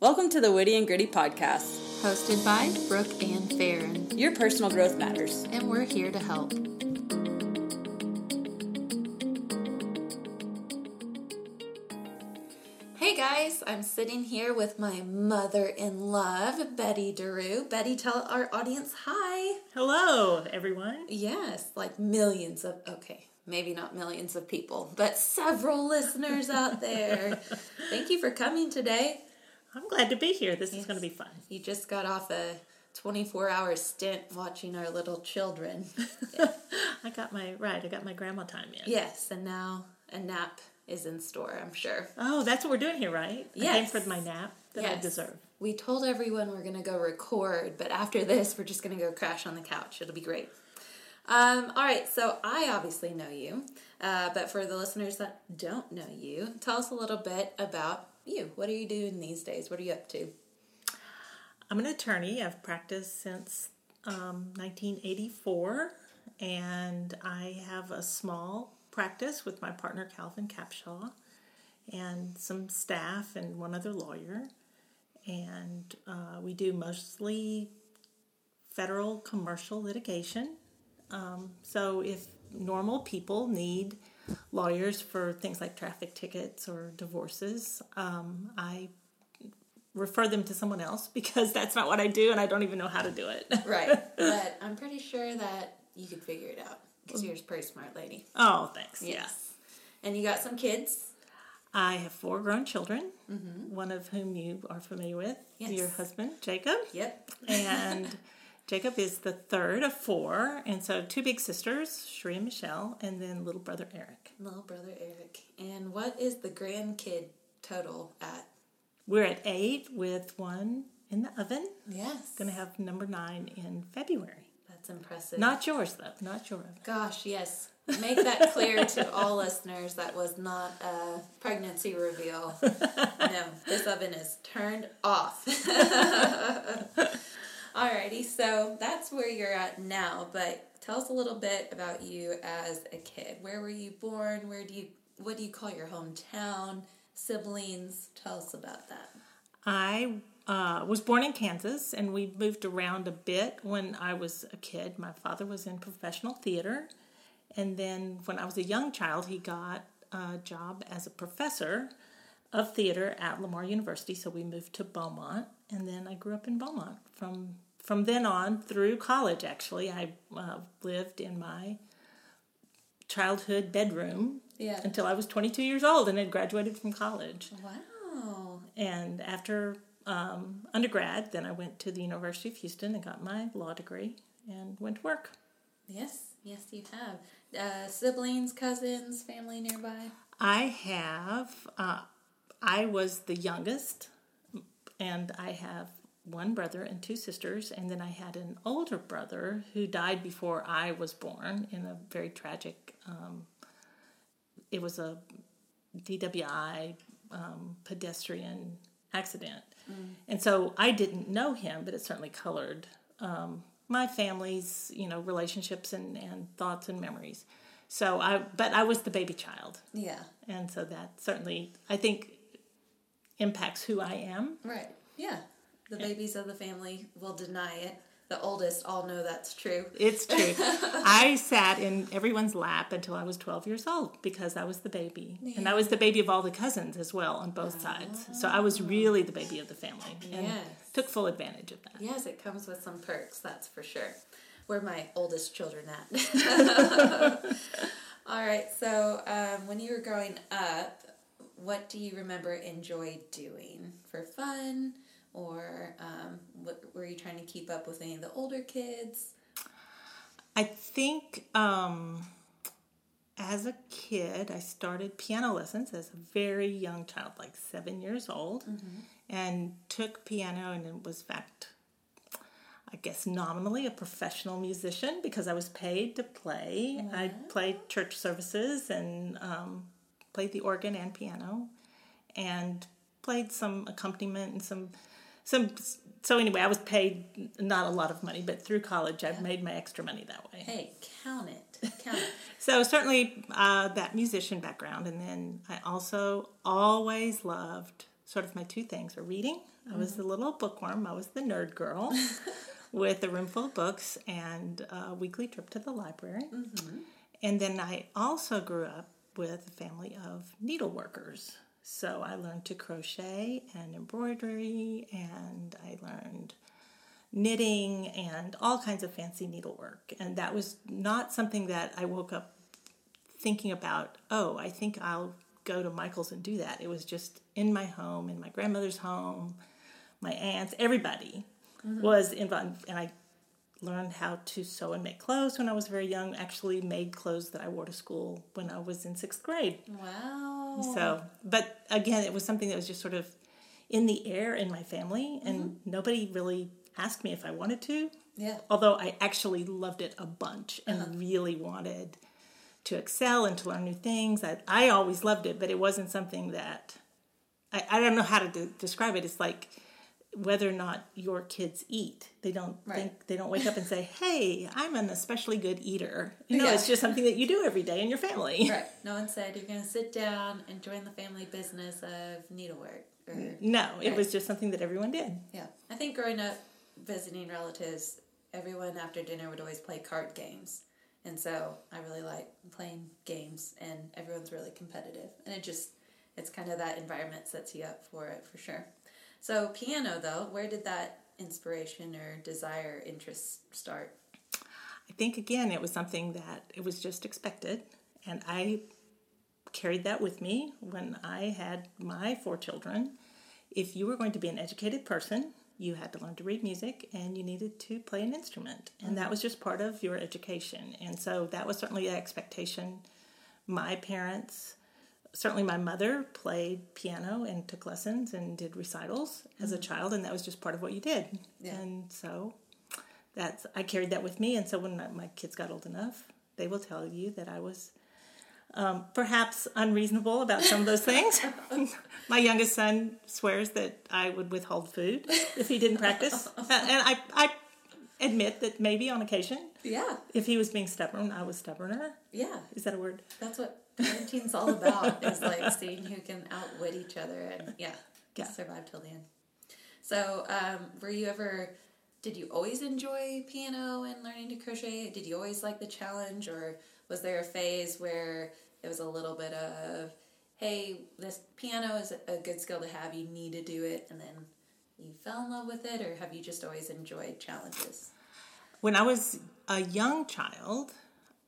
Welcome to the Witty and Gritty podcast. Hosted by Brooke and Farron. Your personal growth matters. And we're here to help. Hey guys, I'm sitting here with my mother in love, Betty Daru. Betty, tell our audience hi. Hello, everyone. Yes, like millions of, okay, maybe not millions of people, but several listeners out there. Thank you for coming today. I'm glad to be here. This yes. is going to be fun. You just got off a 24 hour stint watching our little children. I got my, right, I got my grandma time in. Yes, and now a nap is in store, I'm sure. Oh, that's what we're doing here, right? Yes. I came for my nap that yes. I deserve. We told everyone we're going to go record, but after this, we're just going to go crash on the couch. It'll be great. Um, all right, so I obviously know you, uh, but for the listeners that don't know you, tell us a little bit about you. What are you doing these days? What are you up to? I'm an attorney. I've practiced since um, 1984, and I have a small practice with my partner Calvin Capshaw and some staff and one other lawyer. And uh, we do mostly federal commercial litigation. Um, so if normal people need lawyers for things like traffic tickets or divorces. Um, I refer them to someone else because that's not what I do and I don't even know how to do it. right. But I'm pretty sure that you could figure it out because you're a pretty smart lady. Oh, thanks. Yes. And you got some kids? I have four grown children, mm-hmm. one of whom you are familiar with, yes. your husband, Jacob. Yep. and Jacob is the third of four, and so two big sisters, Sheree and Michelle, and then little brother Eric. Little brother Eric. And what is the grandkid total at? We're at eight with one in the oven. Yes. Going to have number nine in February. That's impressive. Not yours, though. Not your oven. Gosh, yes. Make that clear to all listeners. That was not a pregnancy reveal. no, this oven is turned off. Alrighty, so that's where you're at now, but tell us a little bit about you as a kid. Where were you born? Where do you what do you call your hometown? Siblings? Tell us about that. I uh, was born in Kansas, and we moved around a bit when I was a kid. My father was in professional theater, and then when I was a young child, he got a job as a professor of theater at Lamar University. So we moved to Beaumont, and then I grew up in Beaumont from from then on through college, actually, I uh, lived in my childhood bedroom yeah. until I was 22 years old and had graduated from college. Wow. And after um, undergrad, then I went to the University of Houston and got my law degree and went to work. Yes, yes, you have. Uh, siblings, cousins, family nearby? I have. Uh, I was the youngest, and I have one brother and two sisters, and then I had an older brother who died before I was born in a very tragic. Um, it was a DWI um, pedestrian accident, mm. and so I didn't know him, but it certainly colored um, my family's you know relationships and, and thoughts and memories. So I, but I was the baby child. Yeah, and so that certainly I think impacts who I am. Right. Yeah. The babies of the family will deny it. The oldest all know that's true. It's true. I sat in everyone's lap until I was 12 years old because I was the baby. Yeah. And I was the baby of all the cousins as well on both sides. So I was really the baby of the family and yes. took full advantage of that. Yes, it comes with some perks, that's for sure. Where my oldest children at? all right, so um, when you were growing up, what do you remember enjoy doing for fun? Or um, what, were you trying to keep up with any of the older kids? I think um, as a kid, I started piano lessons as a very young child, like seven years old, mm-hmm. and took piano and was, in fact, I guess nominally a professional musician because I was paid to play. I played church services and um, played the organ and piano and played some accompaniment and some some so anyway, I was paid not a lot of money, but through college, I've yeah. made my extra money that way. Hey, count it, count it. so certainly uh, that musician background, and then I also always loved sort of my two things are reading. I was the little bookworm. I was the nerd girl with a room full of books and a weekly trip to the library. And then I also grew up with a family of needleworkers. So I learned to crochet and embroidery, and I learned knitting and all kinds of fancy needlework. And that was not something that I woke up thinking about, oh, I think I'll go to Michael's and do that. It was just in my home, in my grandmother's home, my aunts, everybody mm-hmm. was involved. And I learned how to sew and make clothes when I was very young. Actually, made clothes that I wore to school when I was in sixth grade. Wow. So, but again, it was something that was just sort of in the air in my family, and mm-hmm. nobody really asked me if I wanted to. Yeah. Although I actually loved it a bunch and uh-huh. really wanted to excel and to learn new things. I, I always loved it, but it wasn't something that I, I don't know how to de- describe it. It's like whether or not your kids eat. They don't Right. think they don't wake up and say, "Hey, I'm an especially good eater." You know, Yeah. it's just something that you do every day in your family. Right. No one said you're going to sit down and join the family business of needlework. Or, No, it Right. was just something that everyone did. yeah. I think growing up visiting relatives, everyone after dinner would always play card games. And so I really like playing games, and everyone's really competitive. And it just, it's kind of that environment sets you up for it for sure. So, piano though, where did that inspiration or desire, interest start? I think again it was something that it was just expected, and I carried that with me when I had my four children. If you were going to be an educated person, you had to learn to read music and you needed to play an instrument, and that mm-hmm. was just part of your education. And so that was certainly the expectation. My parents, certainly my mother, played piano and took lessons and did recitals as a child, and that was just part of what you did. Yeah. And so that's I carried that with me, and so when my, kids got old enough, they will tell you that I was um, perhaps unreasonable about some of those things. my youngest son swears that I would withhold food if he didn't practice, and I I admit that maybe on occasion, Yeah, if he was being stubborn, I was stubborner. yeah. Is that a word? That's what parenting's all about is like seeing who can outwit each other and yeah, Yeah. survive till the end. So, um, were you ever? Did you always enjoy piano and learning to crochet? Did you always like the challenge, or was there a phase where it was a little bit of, hey, this piano is a good skill to have. You need to do it, and then you fell in love with it, or have you just always enjoyed challenges? When I was a young child,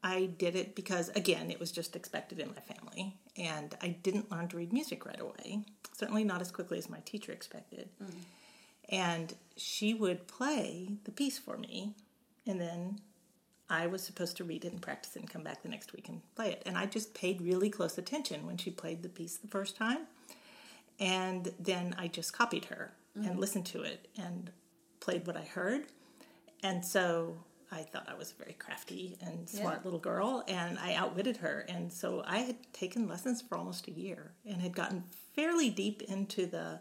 I did it because, again, it was just expected in my family. And I didn't learn to read music right away, certainly not as quickly as my teacher expected. Mm-hmm. And she would play the piece for me, and then I was supposed to read it and practice it and come back the next week and play it. And I just paid really close attention when she played the piece the first time. And then I just copied her and mm-hmm. listened to it and played what I heard. And so I thought I was a very crafty and smart Yeah. little girl, and I outwitted her. And so I had taken lessons for almost a year and had gotten fairly deep into the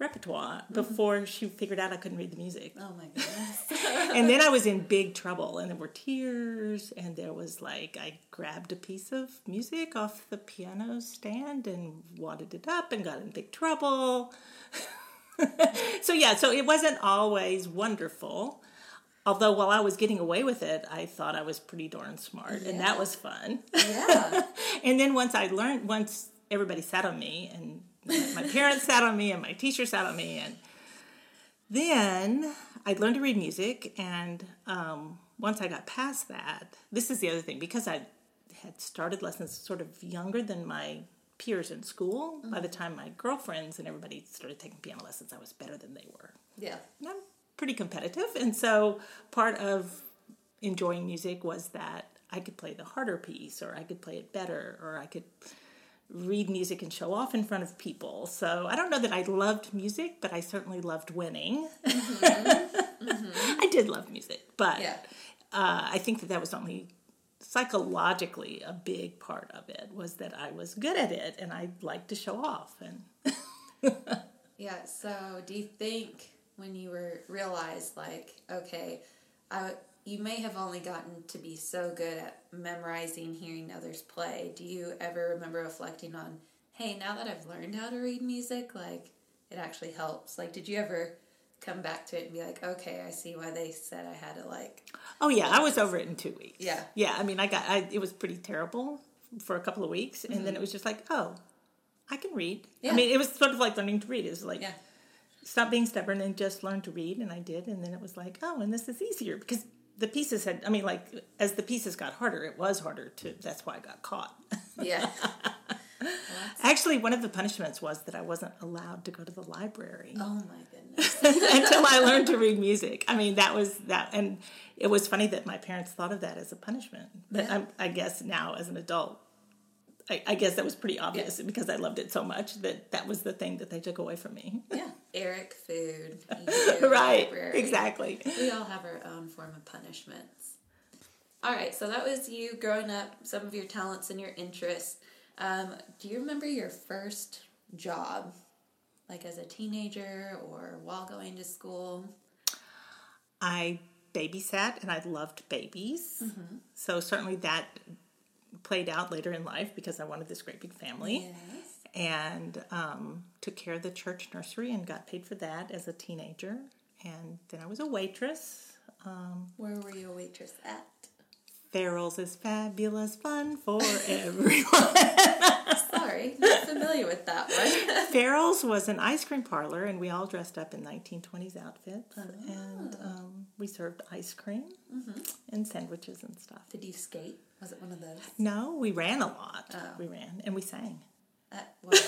repertoire mm-hmm. before she figured out I couldn't read the music. Oh my goodness! and then I was in big trouble, and there were tears, and there was like I grabbed a piece of music off the piano stand and wadded it up and got in big trouble. so yeah, so it wasn't always wonderful. Although while I was getting away with it, I thought I was pretty darn smart, and that was fun. yeah, And then once I learned, once everybody sat on me, and my parents sat on me, and my teacher sat on me, and then I learned to read music. And um, once I got past that, this is the other thing because I had started lessons sort of younger than my peers in school. By the mm-hmm. time my girlfriends and everybody started taking piano lessons, I was better than they were. yeah. And I'm pretty competitive, and so part of enjoying music was that I could play the harder piece, or I could play it better, or I could read music and show off in front of people. So I don't know that I loved music, but I certainly loved winning. Mm-hmm. Mm-hmm. I did love music, but Yeah. uh, I think that that was only psychologically a big part of it was that I was good at it and I liked to show off and Yeah. So, do you think when you were realized like, okay, I you may have only gotten to be so good at memorizing, hearing others play. Do you ever remember reflecting on, hey, now that I've learned how to read music, like it actually helps. Like, did you ever come back to it and be like, okay, I see why they said I had to like, Oh yeah, I was over it in two weeks. Yeah. yeah. I mean, I got I, it was pretty terrible for a couple of weeks, and then it was just like, oh, I can read. Mm-hmm. Yeah. I mean, it was sort of like learning to read. It was like yeah, stop being stubborn and just learn to read, and I did, and then it was like, oh, and this is easier because the pieces had. I mean, like as the pieces got harder, it was harder to. That's why I got caught. yeah, Actually, one of the punishments was that I wasn't allowed to go to the library. oh my goodness, until I learned to read music. I mean, that was that, and it was funny that my parents thought of that as a punishment. But Yeah. I'm, I guess now, as an adult, I, I guess that was pretty obvious because I loved it so much that that was the thing that they took away from me. yeah. Eric, food, right? library. Exactly. We all have our own form of punishments. All right, so that was you growing up, some of your talents and your interests. Um, do you remember your first job, like as a teenager or while going to school? I babysat and I loved babies. Mm-hmm. So certainly that played out later in life because I wanted this great big family. Yes. and um, took care of the church nursery and got paid for that as a teenager. And then I was a waitress. Where were you a waitress at? Farrell's is fabulous fun for everyone. Sorry, not familiar with that one. Farrell's was an ice cream parlor, and we all dressed up in 1920s outfits, ah. and um, we served ice cream mm-hmm. and sandwiches and stuff. Did you skate? Was it one of those? No, we ran a lot. Oh. We ran and we sang. That, well,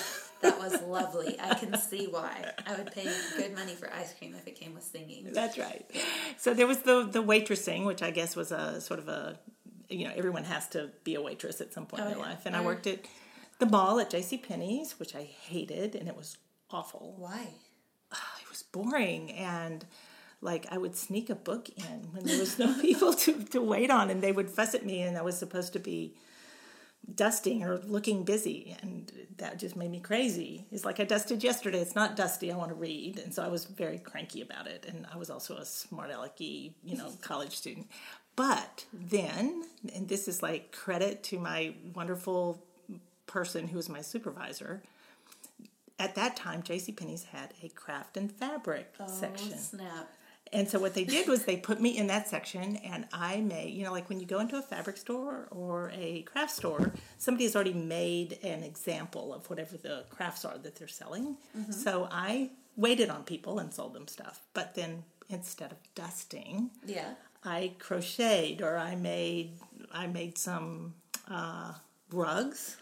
that was lovely. I can see why. I would pay good money for ice cream if it came with singing. That's right. So there was the the waitressing, which I guess was a sort of a you know everyone has to be a waitress at some point Oh, in their yeah. life, and I Oh, worked at the mall at J.C. Penney's, which I hated, and it was awful. Why? Ah, it was boring, and like I would sneak a book in when there was no people to to wait on, and they would fuss at me, and I was supposed to be dusting or looking busy and that just made me crazy. It's like i dusted yesterday. It's not dusty. I want to read. And so i was very cranky about it. And i was also a smart alecky you know college student. But then and this is like credit to my wonderful person who was my supervisor at that time jc penney's had a craft and fabric oh, section. Oh, snap. And so what they did was they put me in that section and I made, you know, like when you go into a fabric store or a craft store, somebody has already made an example of whatever the crafts are that they're selling. So I waited on people and sold them stuff. But then instead of dusting, Yeah. I crocheted or I made I made some uh, rugs,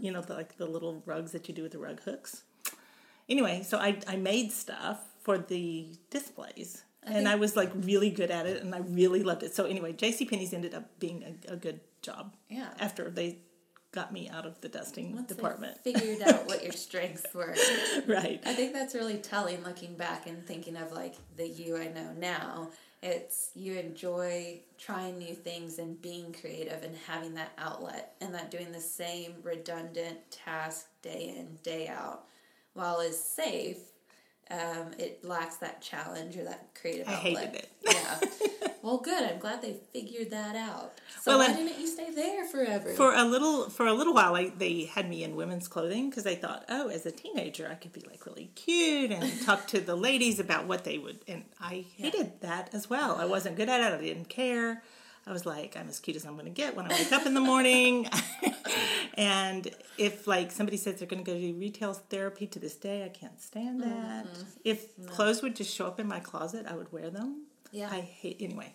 you know, the, like the little rugs that you do with the rug hooks. Anyway, so I, I made stuff for the displays. And I was like really good at it and I really loved it. So anyway, JC Penney's ended up being a, a good job. Yeah. After they got me out of the dusting Once department. figured out what your strengths were. right. I think that's really telling looking back and thinking of like the you I know now. It's you enjoy trying new things and being creative and having that outlet and not doing the same redundant task day in, day out. While is safe, um, it lacks that challenge or that creative I outlet. hated it. yeah. Well, good. I'm glad they figured that out. So Well, why didn't you stay there forever? For a little for a little while, I, they had me in women's clothing because they thought, oh, as a teenager, I could be like really cute and talk to the ladies about what they would. And I hated that as well. I wasn't good at it. I didn't care. I was like, I'm as cute as I'm going to get when I wake up in the morning. and if like somebody says they're going to go do retail therapy to this day, I can't stand that. If clothes would just show up in my closet, I would wear them. Yeah. I hate anyway.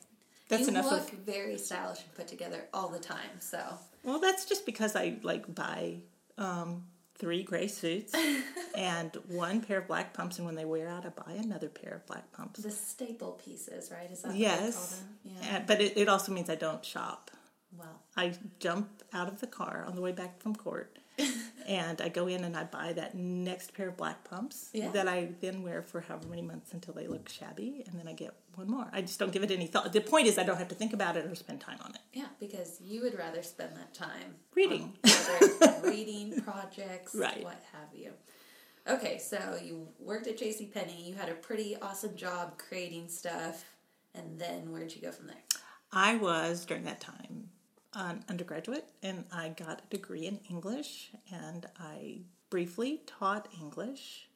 That's you enough look of very stylish and put together all the time. So Well, that's just because I like buy um, three gray suits and one pair of black pumps, and when they wear out, I buy another pair of black pumps. the staple pieces, right? Is that Yes, what call them? Yeah. Uh, but it, it also means I don't shop. Well, I jump out of the car on the way back from court, and I go in and I buy that next pair of black pumps Yeah. that I then wear for however many months until they look shabby, and then I get one more. I just don't give it any thought. The point is, I don't have to think about it or spend time on it. yeah, because you would rather spend that time Reading. reading projects, Right. what have you. Okay, so you worked at J.C. Penney. You had a pretty awesome job creating stuff, and then where'd you go from there? I was during that time an undergraduate and I got a degree in English and I briefly taught English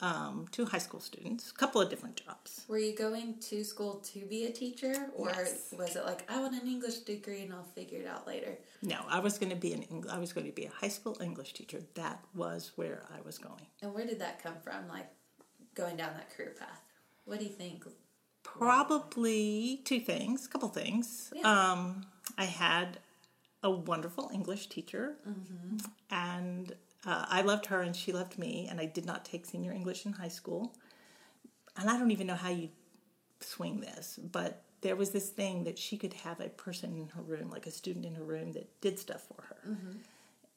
um, to high school students, a couple of different jobs. Were you going to school to be a teacher, or Yes. was it like I want an English degree and I'll figure it out later? No, I was going to be an Eng- I was going to be a high school English teacher. That was where I was going. And where did that come from? Like going down that career path. What do you think? Probably two things, a couple things. Yeah. Um, I had a wonderful English teacher, and uh, I loved her, and she loved me. And I did not take senior English in high school, and I don't even know how you swing this, but there was this thing that she could have a person in her room, like a student in her room, that did stuff for her.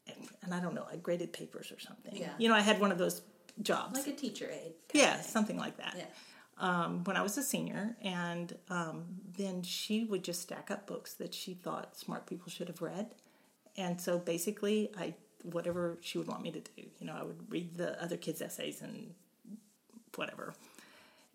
And, and I don't know, I graded papers or something. Yeah. You know, I had one of those jobs. Like a teacher aide. yeah, something like that Yeah. Um, when I was a senior, and um, then she would just stack up books that she thought smart people should have read, and so basically, I whatever she would want me to do, you know, I would read the other kids' essays and whatever,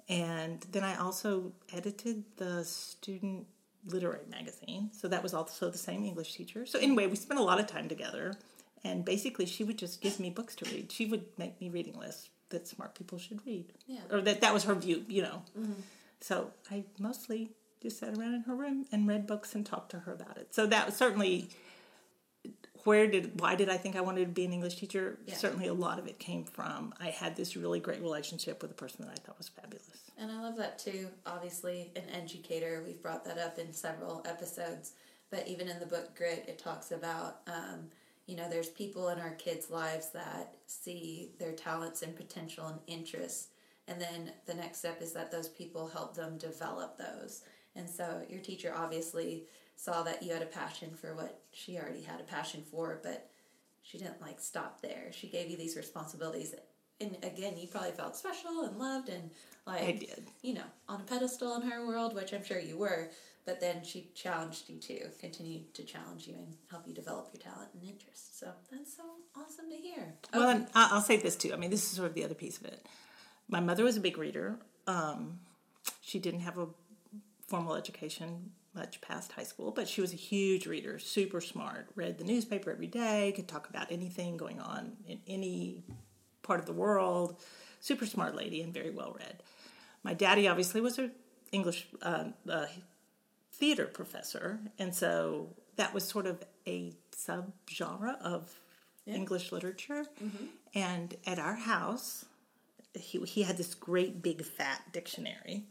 and then I also edited the student literary magazine, so that was also the same English teacher. So anyway, we spent a lot of time together, and basically, she would just give me books to read. She would make me reading lists that smart people should read Yeah. or that that was her view, you know. So I mostly just sat around in her room and read books and talked to her about it. So that was certainly where did why did I think I wanted to be an English teacher? Yeah. Certainly a lot of it came from I had this really great relationship with a person that I thought was fabulous. And I love that too. Obviously, an educator, we've brought that up in several episodes. But even in the book Grit, it talks about, um, you know, there's people in our kids' lives that see their talents and potential and interests. And then the next step is that those people help them develop those. And so your teacher obviously saw that you had a passion for what she already had a passion for, but she didn't like stop there. She gave you these responsibilities. And again, you probably felt special and loved and like I did. you know, on a pedestal in her world, which I'm sure you were, but then she challenged you to continue to challenge you and help you develop your talent and interests. So that's so awesome to hear. Well, and I- I'll say this too. I mean, this is sort of the other piece of it. My mother was a big reader. Um, she didn't have a formal education much past high school, but she was a huge reader, super smart, read the newspaper every day, could talk about anything going on in any part of the world. Super smart lady and very well read. My daddy obviously was an English uh, uh, theater professor, and so that was sort of a subgenre of English literature. Mm-hmm. And at our house, he he had this great big fat dictionary,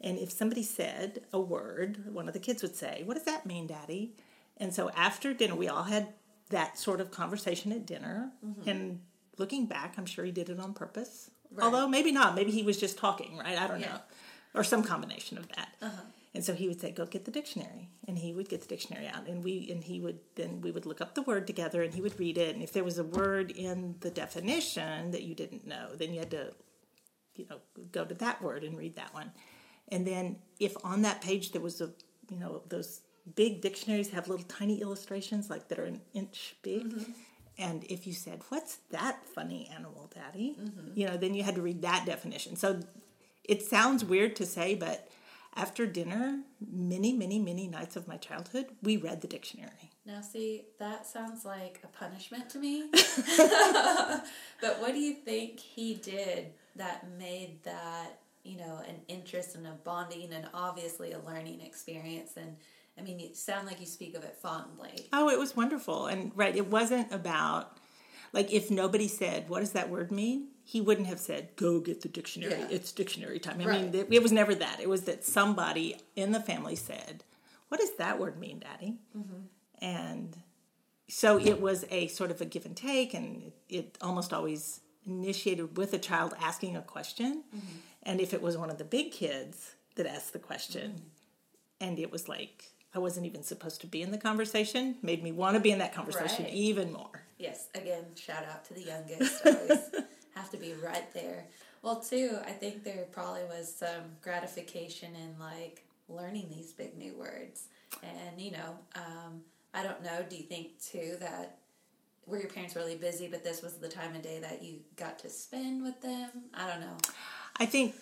and if somebody said a word, one of the kids would say, "What does that mean, Daddy?" And so after dinner, we all had that sort of conversation at dinner. Mm-hmm. And looking back, I'm sure he did it on purpose. Although maybe not. Maybe he was just talking, right? I don't Yeah. know, or some combination of that. Uh-huh. And so he would say, "Go get the dictionary," and he would get the dictionary out, and we and he would then we would look up the word together, and he would read it, and if there was a word in the definition that you didn't know, then you had to, you know, go to that word and read that one, and then if on that page there was a, you know, those big dictionaries have little tiny illustrations like that are an inch big. Mm-hmm. And if you said, "What's that funny animal, Daddy?" Mm-hmm. you know, then you had to read that definition. So it sounds weird to say, but after dinner, many, many, many nights of my childhood, we read the dictionary. Now, see, that sounds like a punishment to me. but what do you think he did that made that, you know, an interest and a bonding and obviously a learning experience? And I mean, you sound like you speak of it fondly. Oh, it was wonderful. And right, it wasn't about like if nobody said, "What does that word mean?" He wouldn't have said, "Go get the dictionary. Yeah. It's dictionary time." I Right. mean, it, it was never that. It was that somebody in the family said, "What does that word mean, Daddy?" Mm-hmm. And so it was a sort of a give and take, and it, almost always initiated with a child asking a question. Mm-hmm. And if it was one of the big kids that asked the question, mm-hmm. and it was like I wasn't even supposed to be in the conversation, made me want to be in that conversation Right. even more. Yes, again, shout out to the youngest. Have to be right there. Well, too, I think there probably was some gratification in like learning these big new words. And, you know, um, I don't know, do you think too that were your parents really busy, but this was the time of day that you got to spend with them? I don't know. I think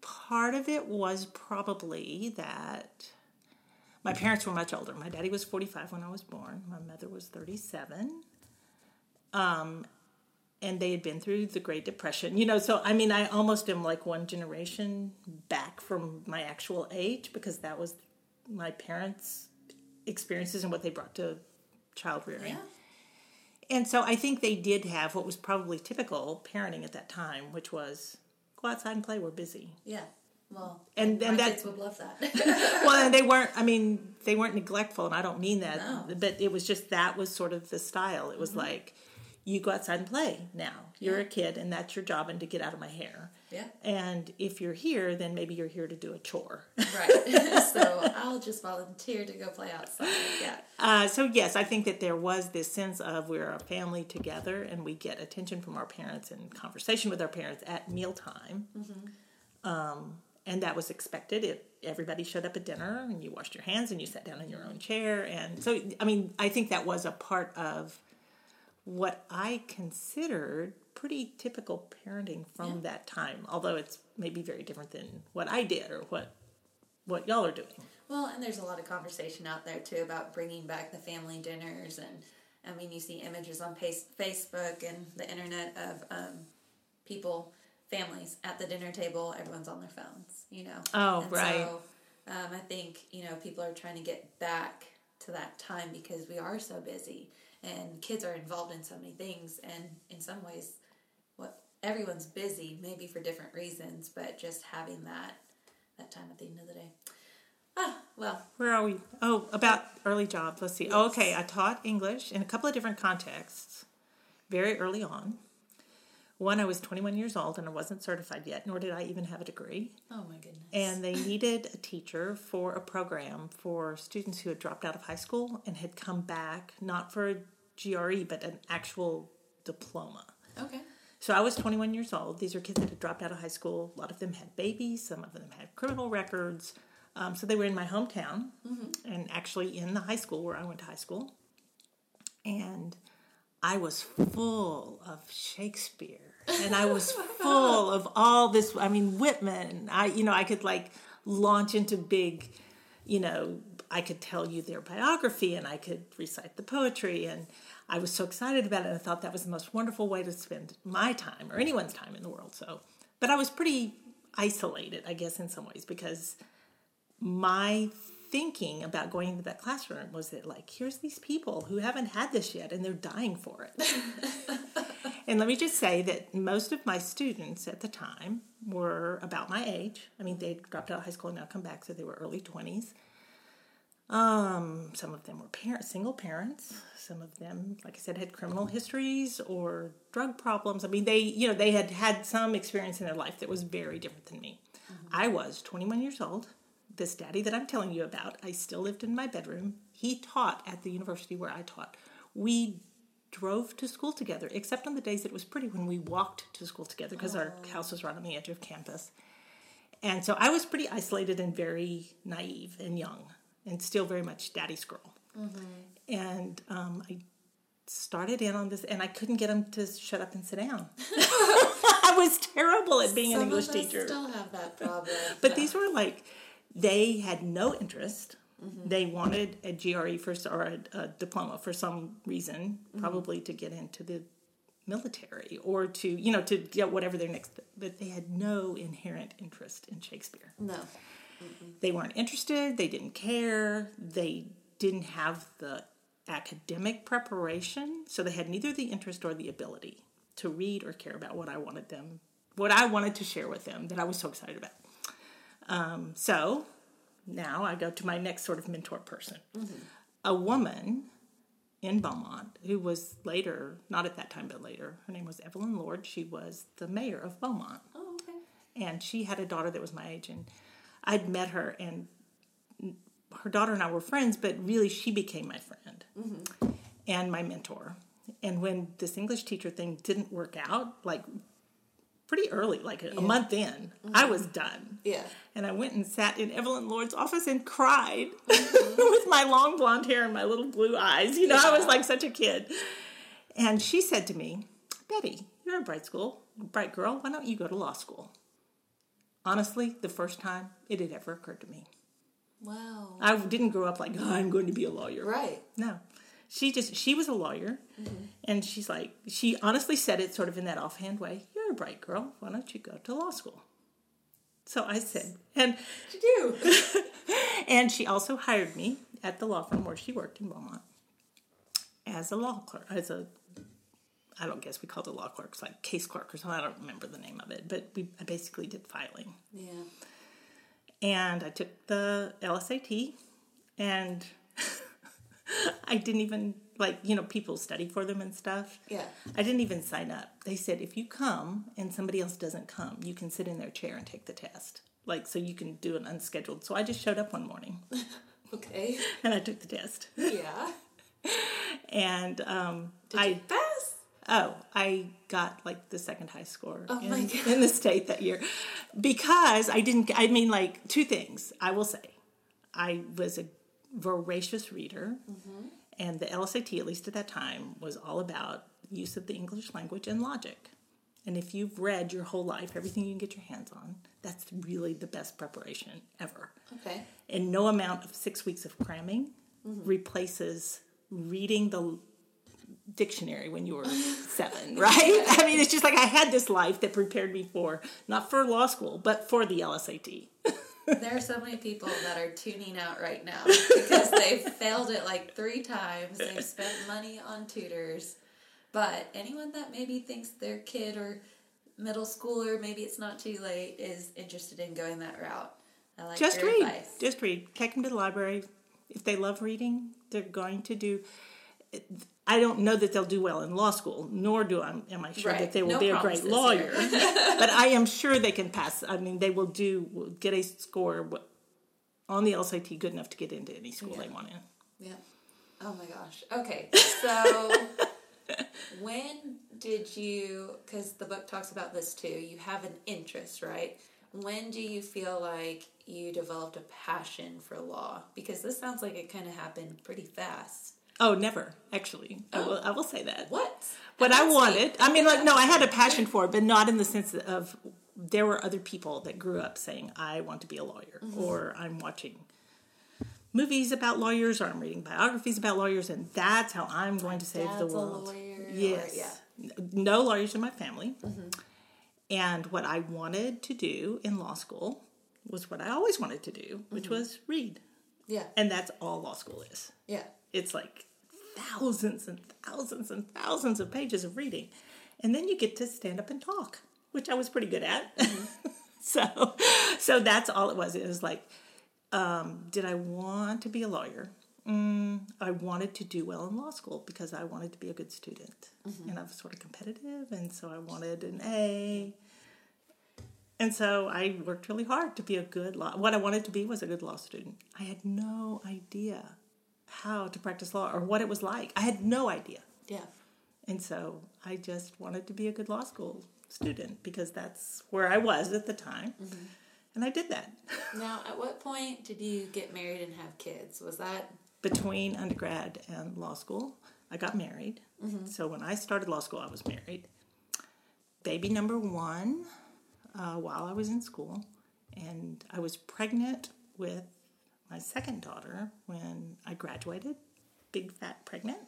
part of it was probably that my parents were much older. My daddy was 45 when I was born. My mother was 37. Um, and they had been through the Great Depression. You know, so I mean, I almost am like one generation back from my actual age because that was my parents' experiences and what they brought to child rearing. Yeah. And so I think they did have what was probably typical parenting at that time, which was go outside and play. We're busy. Yeah. Well, And- and my that- kids would love that. well, and they weren't. I mean, they weren't neglectful, and I don't mean that. No. But it was just that was sort of the style. It was mm-hmm. like, you go outside and play now. You're a kid, and that's your job, and to get out of my hair. yeah. And if you're here, then maybe you're here to do a chore. Right. so I'll just volunteer to go play outside. Yeah. Uh, so yes, I think that there was this sense of we're a family together, and we get attention from our parents and conversation with our parents at mealtime. Um, and that was expected. It everybody showed up at dinner, and you washed your hands, and you sat down in your own chair. And so, I mean, I think that was a part of what I considered pretty typical parenting from that time. Although it's maybe very different than what I did or what what y'all are doing. Well, and there's a lot of conversation out there too about bringing back the family dinners, and I mean, you see images on Facebook and the internet of um, people, families at the dinner table. Everyone's on their phones, you know. Oh, And right. So, um, I think you know people are trying to get back to that time because we are so busy, and kids are involved in so many things, and in some ways, what everyone's busy, maybe for different reasons, but just having that that time at the end of the day. Ah, well, Where are we? Oh, about early jobs. Let's see. Oh, okay. I taught English in a couple of different contexts very early on. One, I was 21 years old and I wasn't certified yet, nor did I even have a degree. oh my goodness. And they needed a teacher for a program for students who had dropped out of high school and had come back, not for a GED, but an actual diploma. Okay. So I was 21 years old. These are kids that had dropped out of high school. A lot of them had babies. Some of them had criminal records. Um, so they were in my hometown and actually in the high school where I went to high school. And I was full of Shakespeare and I was oh full of all this. I mean, Whitman. I, you know, I could like launch into big, you know, I could tell you their biography and I could recite the poetry. And I was so excited about it. And I thought that was the most wonderful way to spend my time or anyone's time in the world. So, but I was pretty isolated, I guess, in some ways because my thinking about going into that classroom was that like here's these people who haven't had this yet and they're dying for it and let me just say that most of my students at the time were about my age i mean they dropped out of high school and now come back so they were early 20s um, some of them were parents, single parents. Some of them, like I said, had criminal histories or drug problems. I mean, they, you know, they had had some experience in their life that was very different than me. I was 21 years old. This daddy that I'm telling you about, I still lived in my bedroom. He taught at the university where I taught. We drove to school together, except on the days that it was pretty when we walked to school together because our house was right on the edge of campus. And so I was pretty isolated and very naive and young, and still very much daddy's girl. And um, I started in on this, and I couldn't get him to shut up and sit down. I was terrible at being Some an English teacher. still have that problem. But these were like, they had no interest. They wanted a GED for or a, a diploma for some reason, probably to get into the military or to you know to get whatever their next. But they had no inherent interest in Shakespeare. no. They weren't interested. They didn't care. They didn't have the academic preparation, so they had neither the interest or the ability to read or care about what I wanted them, what I wanted to share with them that I was so excited about. Um, so now I go to my next sort of mentor person, a woman in Beaumont who was later, not at that time, but later. Her name was Evelyn Lord. She was the mayor of Beaumont Oh, okay. and she had a daughter that was my age and i'd met her and her daughter and i were friends but really she became my friend and my mentor and when this english teacher thing didn't work out like pretty early like a, a month in i was mm-hmm. done Yeah. and I went and sat in Evelyn Lord's office and cried with my long blonde hair and my little blue eyes. You know, I was like such a kid. And she said to me, Betty, you're a bright school, bright girl. Why don't you go to law school? Honestly, the first time it had ever occurred to me. Wow. I didn't grow up like, oh, I'm going to be a lawyer. Right. No. she just she was a lawyer mm-hmm. and she's like she honestly said it sort of in that offhand way bright girl why don't you go to law school so i said and you do? and she also hired me at the law firm where she worked in beaumont as a law clerk as a i don't guess we called it law clerks like case clerk or something i don't remember the name of it but we I basically did filing yeah. and I took the LSAT, and I didn't even like you know people study for them and stuff. Yeah. I didn't even sign up. They said if you come and somebody else doesn't come, you can sit in their chair and take the test. Like so you can do an unscheduled. So I just showed up one morning Okay. and I took the test. Yeah. And um, Did I you pass? Oh, I got like the second high score Oh in, in the state that year because I didn't. I mean, like two things. I will say, I was a voracious reader, Mm-hmm. And the LSAT, at least at that time, was all about use of the English language and logic. And if you've read your whole life, everything you can get your hands on, that's really the best preparation ever. Okay. And no amount of six weeks of cramming mm-hmm. replaces reading the dictionary when you were seven, right? I mean, it's just like I had this life that prepared me for, not for law school, but for the LSAT. There are so many people that are tuning out right now because they've failed it like three times. They've spent money on tutors. But anyone that maybe thinks their kid or middle schooler, maybe it's not too late, is interested in going that route. I like Just read. advice. Just read. Take them to the library. If they love reading, they're going to do. I don't know that they'll do well in law school, nor do I, am I sure Right. that they will No be a great lawyer. but I am sure they can pass. I mean, they will do get a score on the LSAT good enough to get into any school they want in. Yeah. Oh my gosh. Okay. So when did you because the book talks about this too, you have an interest, right? When do you feel like you developed a passion for law? Because this sounds like it kind of happened pretty fast. Oh, never actually. I will. I will say that. What? But I wanted. I mean, like, no, I had a passion for it, but not in the sense of there were other people that grew up saying, "I want to be a lawyer," or "I'm watching movies about lawyers," or "I'm reading biographies about lawyers," and that's how I'm going to save the world. lawyer, or- Yes. yeah. No lawyers in my family. And what I wanted to do in law school was what I always wanted to do, which was read. Yeah. And that's all law school is Yeah. it's like thousands and thousands and thousands of pages of reading. And then you get to stand up and talk which i was pretty good at. So so that's all it was. It was like um, did i want to be a lawyer? Mm, i wanted to do well in law school because i wanted to be a good student. And i was sort of competitive and so i wanted an a. And so I worked really hard to be a good law. What I wanted to be was a good law student. I had no idea how to practice law or what it was like. I had no idea. Yeah. And so I just wanted to be a good law school student because that's where I was at the time. And I did that. Now, at what point did you get married and have kids? Was that Between undergrad and law school, I got married. So when I started law school, I was married. Baby number one uh, while I was in school. And I was pregnant with my second daughter when I graduated, big fat pregnant.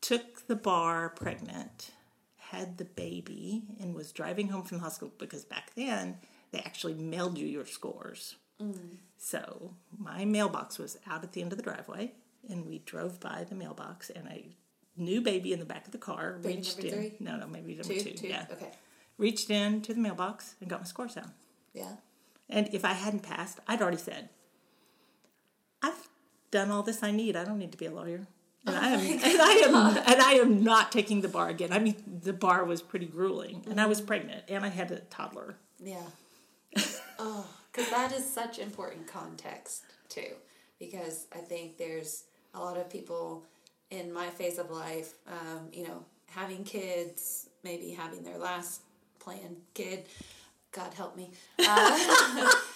Took the bar pregnant, had the baby, and was driving home from the hospital because back then they actually mailed you your scores. Mm. So my mailbox was out at the end of the driveway, and we drove by the mailbox, and a new baby in the back of the car Baby reached in. three? No, no, maybe number two? two. Two? Yeah, Okay. reached in to the mailbox and got my scores down. Yeah. And if I hadn't passed, I'd already said, "I've done all this I need. I don't need to be a lawyer." And I am, and I am, and I am not taking the bar again. I mean, the bar was pretty grueling, and I was pregnant, and I had a toddler. Yeah. oh, because that is such important context too. Because I think there's a lot of people in my phase of life, um, you know, having kids, maybe having their last planned kid. God help me. Uh,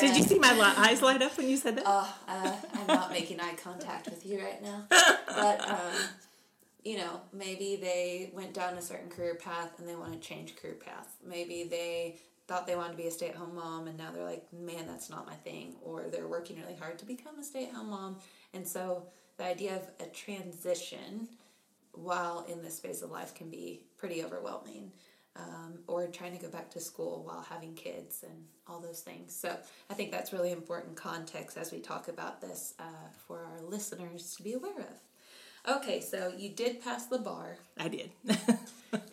Did you see my eyes light up when you said that? Oh, uh, I'm not making eye contact with you right now. But, um, you know, maybe they went down a certain career path and they want to change career path. Maybe they thought they wanted to be a stay-at-home mom and now they're like man that's not my thing or they're working really hard to become a stay-at-home mom and so the idea of a transition while in this phase of life can be pretty overwhelming um, or trying to go back to school while having kids and all those things so i think that's really important context as we talk about this uh, for our listeners to be aware of okay so you did pass the bar I did.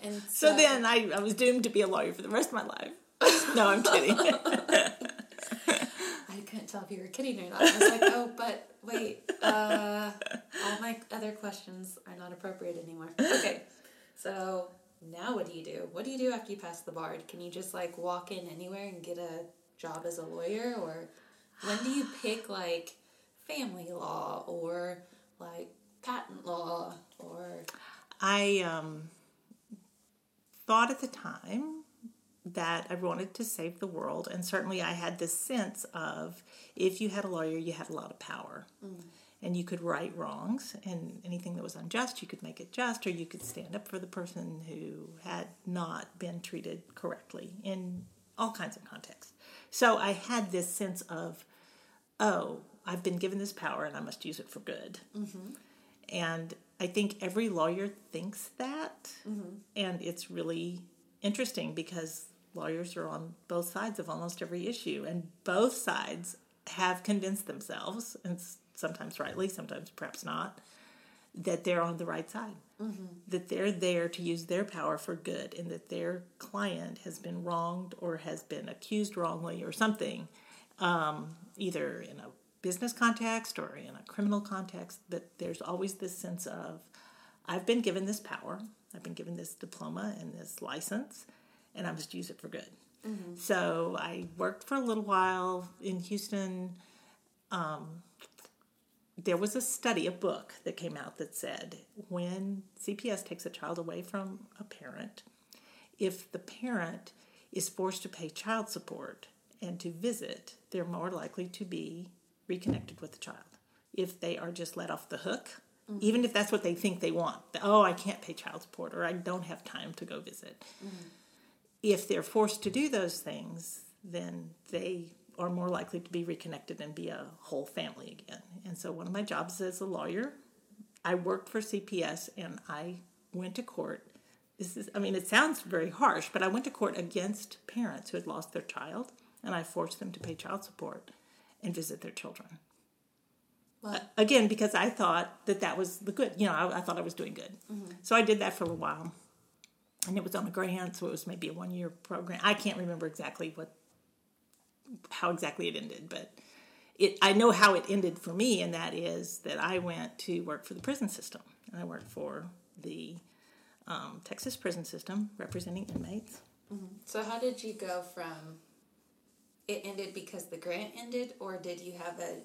and so then I, I was doomed to be a lawyer for the rest of my life. No, I'm kidding. I couldn't tell if you were kidding or not. I was like, oh, but wait, uh, all my other questions are not appropriate anymore. Okay, so now what do you do? What do you do after you pass the bar? Can you just like walk in anywhere and get a job as a lawyer, or when do you pick like family law or like patent law or I um, thought at the time that I wanted to save the world, and certainly I had this sense of if you had a lawyer, you had a lot of power. And you could right wrongs, and anything that was unjust, you could make it just, or you could stand up for the person who had not been treated correctly in all kinds of contexts. So I had this sense of, oh, I've been given this power and I must use it for good. Mm-hmm. And I think every lawyer thinks that. Mm-hmm. And it's really interesting because lawyers are on both sides of almost every issue, and both sides have convinced themselves, and sometimes rightly, sometimes perhaps not, that they're on the right side. That they're there to use their power for good, and that their client has been wronged or has been accused wrongly or something, um, either in a business context or in a criminal context. But there's always this sense of, I've been given this power, I've been given this diploma and this license, and I must use it for good. So I worked for a little while in Houston. Um, there was a study, a book that came out that said when CPS takes a child away from a parent, if the parent is forced to pay child support and to visit, they're more likely to be reconnected with the child. If they are just let off the hook, mm-hmm. even if that's what they think they want, oh, I can't pay child support or I don't have time to go visit. Mm-hmm. If they're forced to do those things, then they are more likely to be reconnected and be a whole family again. And so, one of my jobs as a lawyer, I worked for CPS and I went to court. This is, I mean, it sounds very harsh, but I went to court against parents who had lost their child and I forced them to pay child support and visit their children. well, Again, because I thought that that was the good, you know, I, I thought I was doing good. Mm-hmm. So I did that for a while. And it was on a grant, so it was maybe a one year program. I can't remember exactly what, how exactly it ended, but it, I know how it ended for me, and that is that I went to work for the prison system. And I worked for the um, Texas prison system representing inmates. So how did you go from it ended because the grant ended, or did you have a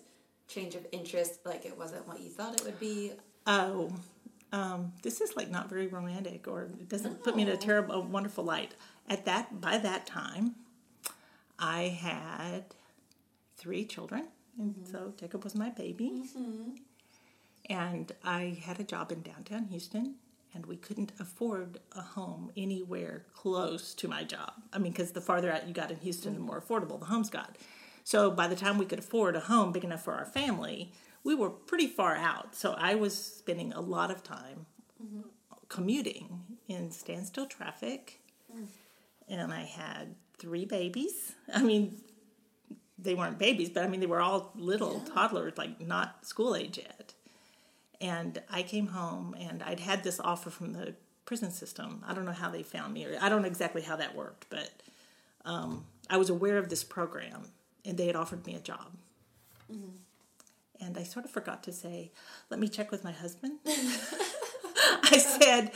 change of interest, like it wasn't what you thought it would be? Oh, um, this is like not very romantic, or it doesn't put me in a terrible, a wonderful light. At that, by that time, I had three children, and mm-hmm. so Jacob was my baby, mm-hmm. and I had a job in downtown Houston, and we couldn't afford a home anywhere close to my job. I mean, because the farther out you got in Houston, the more affordable the homes got. So by the time we could afford a home big enough for our family, we were pretty far out. So I was spending a lot of time mm-hmm. commuting in standstill traffic, mm. and I had three babies. I mean, they weren't babies, but I mean, they were all little Yeah. toddlers, like not school age yet. And I came home and I'd had this offer from the prison system. I don't know how they found me, or I don't know exactly how that worked, but um, I was aware of this program and they had offered me a job. And I sort of forgot to say, let me check with my husband. I said,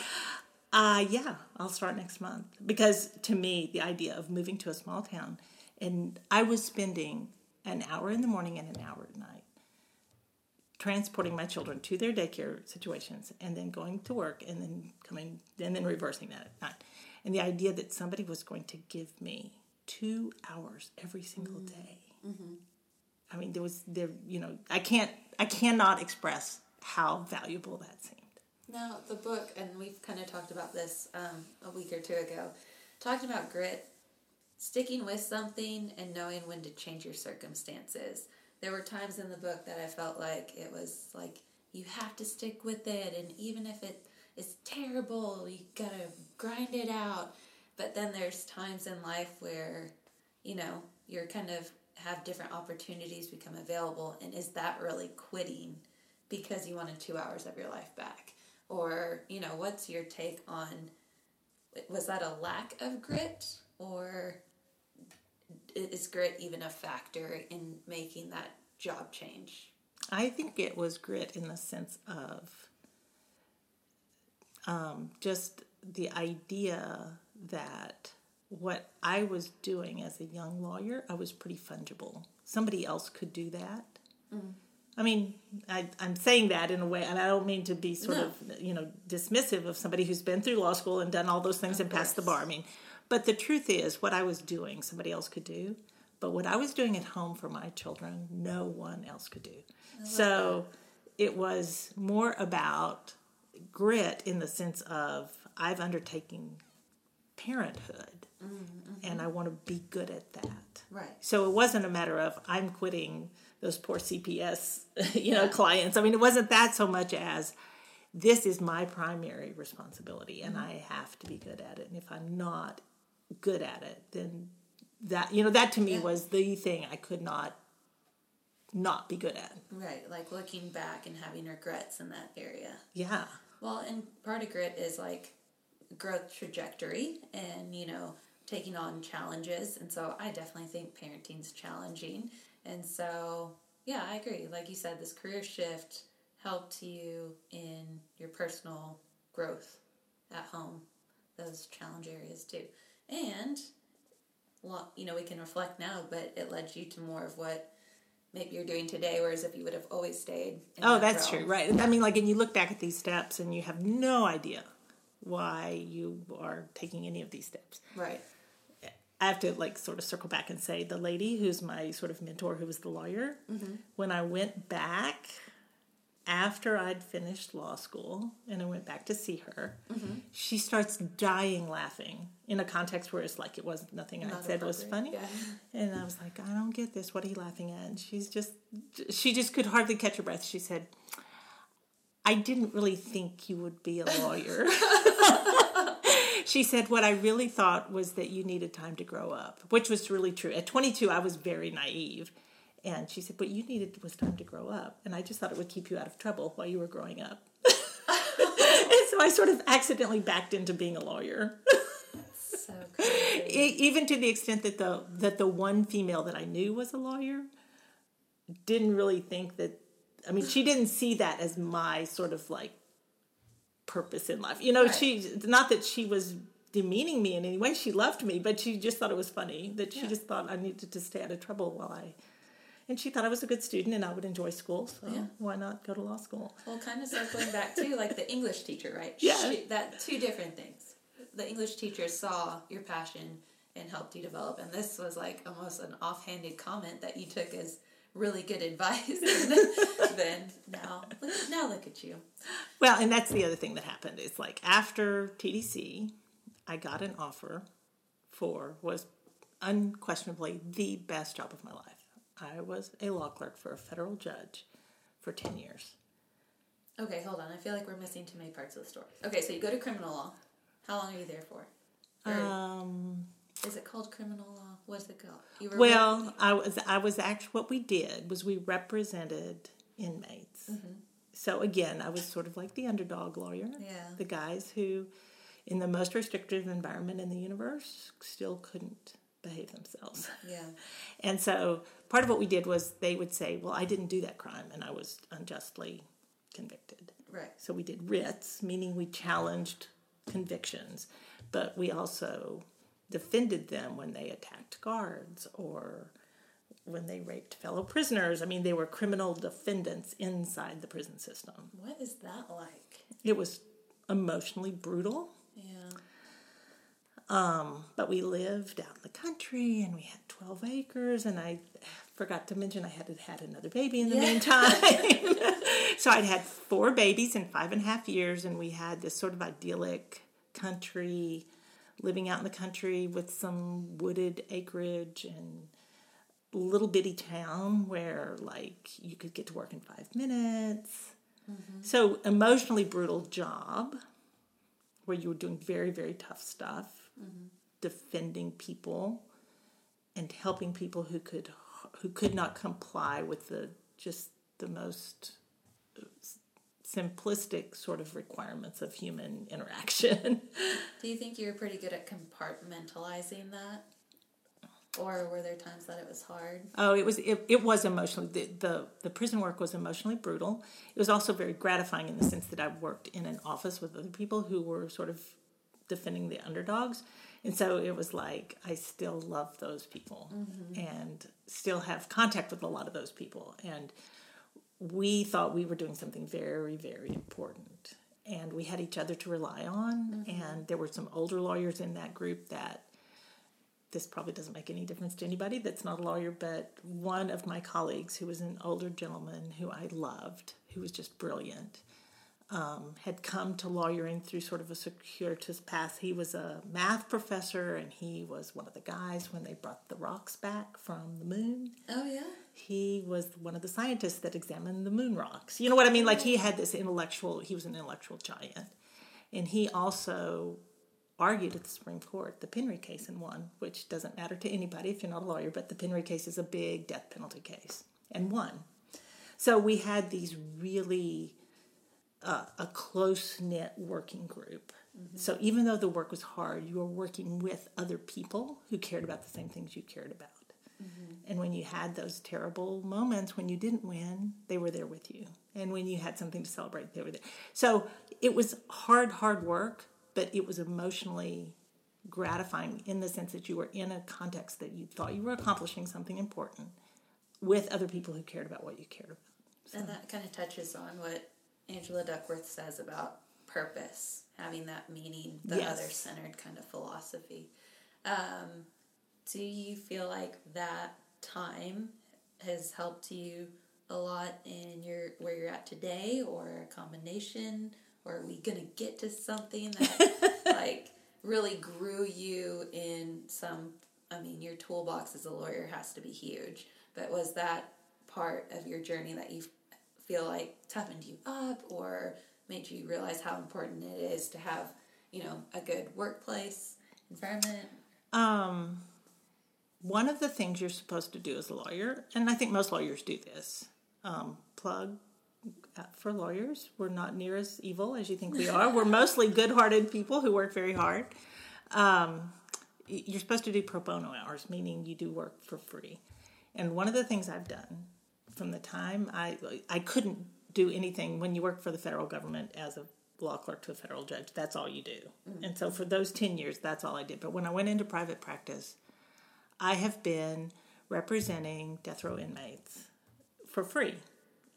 uh, yeah, I'll start next month. Because to me, the idea of moving to a small town, and I was spending an hour in the morning and an hour at night transporting my children to their daycare situations and then going to work and then coming and then reversing that at night. And the idea that somebody was going to give me two hours every single day. I mean, there was there, you know, I can't, I cannot express how valuable that seemed. Now, the book, and we've kind of talked about this um, a week or two ago, talked about grit sticking with something and knowing when to change your circumstances. There were times in the book that I felt like it was like you have to stick with it, and even if it is terrible, you gotta grind it out. But then there's times in life where, you know, you're kind of have different opportunities become available, and is that really quitting because you wanted two hours of your life back? Or, you know, what's your take on was that a lack of grit or is grit even a factor in making that job change? I think it was grit in the sense of um, just the idea that what I was doing as a young lawyer, I was pretty fungible. Somebody else could do that. Mm. I mean, I, am saying that in a way, and I don't mean to be sort no. of, you know, dismissive of somebody who's been through law school and done all those things of and passed the bar. I mean, but the truth is, what I was doing, somebody else could do. But what I was doing at home for my children, no one else could do. So that. it was more about grit in the sense of I've undertaken parenthood mm-hmm. and I want to be good at that. Right. So it wasn't a matter of I'm quitting those poor CPS, you know, clients. I mean, it wasn't that so much as this is my primary responsibility and mm-hmm. I have to be good at it. And if I'm not good at it, then that you know that to me yeah. was the thing I could not not be good at. Right, like looking back and having regrets in that area. Yeah. Well, and part of grit is like growth trajectory and you know taking on challenges, and so I definitely think parenting's challenging, and so yeah, I agree. Like you said, this career shift helped you in your personal growth at home, those challenge areas too, and well, you know, we can reflect now, but it led you to more of what maybe you're doing today, whereas if you would have always stayed. oh, that that's realm. true, right? I mean, like, and you look back at these steps and you have no idea why you are taking any of these steps. Right. I have to like sort of circle back and say the lady who's my sort of mentor, who was the lawyer, mm-hmm. when I went back after I'd finished law school and I went back to see her, mm-hmm. she starts dying laughing in a context where it's like it was nothing Not I said was funny. Yeah. And I was like, I don't get this. What are you laughing at? And she's just, she just could hardly catch her breath. She said, I didn't really think you would be a lawyer. she said, What I really thought was that you needed time to grow up, which was really true. At 22, I was very naive. And she said, What you needed was time to grow up. And I just thought it would keep you out of trouble while you were growing up. and so I sort of accidentally backed into being a lawyer. so Even to the extent that the that the one female that I knew was a lawyer didn't really think that I mean, she didn't see that as my sort of like purpose in life. You know, right. she not that she was demeaning me in any way. She loved me, but she just thought it was funny that she yeah. just thought I needed to stay out of trouble while I and she thought I was a good student and I would enjoy school, so yeah. why not go to law school? Well, kind of circling back to like the English teacher, right? Yeah. She, that two different things. The English teacher saw your passion and helped you develop, and this was like almost an offhanded comment that you took as really good advice. then now, now look at you. Well, and that's the other thing that happened. It's like after TDC, I got an offer for was unquestionably the best job of my life. I was a law clerk for a federal judge for 10 years. Okay, hold on. I feel like we're missing too many parts of the story. Okay, so you go to criminal law. How long are you there for? Or um, is it called criminal law? Called? You were well, I was I was actually what we did was we represented inmates. Mm-hmm. So again, I was sort of like the underdog lawyer. Yeah. The guys who, in the most restrictive environment in the universe, still couldn't behave themselves. Yeah. And so part of what we did was they would say, "Well, I didn't do that crime, and I was unjustly convicted." Right. So we did writs, meaning we challenged convictions, but we also defended them when they attacked guards or when they raped fellow prisoners. I mean, they were criminal defendants inside the prison system. What is that like? It was emotionally brutal. Yeah. Um, but we lived out in the country and we had 12 acres, and I forgot to mention I had had another baby in the yeah. meantime. so I'd had four babies in five and a half years, and we had this sort of idyllic country living out in the country with some wooded acreage and little bitty town where like you could get to work in five minutes. Mm-hmm. So emotionally brutal job where you were doing very very tough stuff, mm-hmm. defending people and helping people who could who could not comply with the just the most uh, simplistic sort of requirements of human interaction. Do you think you were pretty good at compartmentalizing that? Or were there times that it was hard? Oh, it was it, it was emotionally the, the the prison work was emotionally brutal. It was also very gratifying in the sense that I worked in an office with other people who were sort of defending the underdogs. And so it was like I still love those people mm-hmm. and still have contact with a lot of those people and we thought we were doing something very very important and we had each other to rely on. Mm-hmm. And there were some older lawyers in that group that this probably doesn't make any difference to anybody that's not a lawyer, but one of my colleagues, who was an older gentleman who I loved, who was just brilliant, um, had come to lawyering through sort of a circuitous path. He was a math professor, and he was one of the guys when they brought the rocks back from the moon. Oh, yeah. He was one of the scientists that examined the moon rocks. You know what I mean? Like he had this intellectual, he was an intellectual giant. And he also argued at the Supreme Court the Penry case and won, which doesn't matter to anybody if you're not a lawyer, but the Penry case is a big death penalty case and won. So we had these really uh, a close knit working group. So even though the work was hard, you were working with other people who cared about the same things you cared about. And when you had those terrible moments when you didn't win, they were there with you. And when you had something to celebrate, they were there. So it was hard, hard work, but it was emotionally gratifying in the sense that you were in a context that you thought you were accomplishing something important with other people who cared about what you cared about. And that kind of touches on what Angela Duckworth says about purpose, having that meaning, the Yes. other centered kind of philosophy. Um, do you feel like that time has helped you a lot in your where you're at today, or a combination? Or are we gonna get to something that like really grew you in some? I mean, your toolbox as a lawyer has to be huge, but was that part of your journey that you feel like toughened you up or made you realize how important it is to have, you know, a good workplace environment? Um, one of the things you're supposed to do as a lawyer, and I think most lawyers do this, um, plug uh, for lawyers. We're not near as evil as you think we are. We're mostly good hearted people who work very hard. Um, you're supposed to do pro bono hours, meaning you do work for free. And one of the things I've done from the time I I couldn't do anything when you work for the federal government as a law clerk to a federal judge. That's all you do. And so for those ten years, that's all I did. But when I went into private practice, I have been representing death row inmates for free.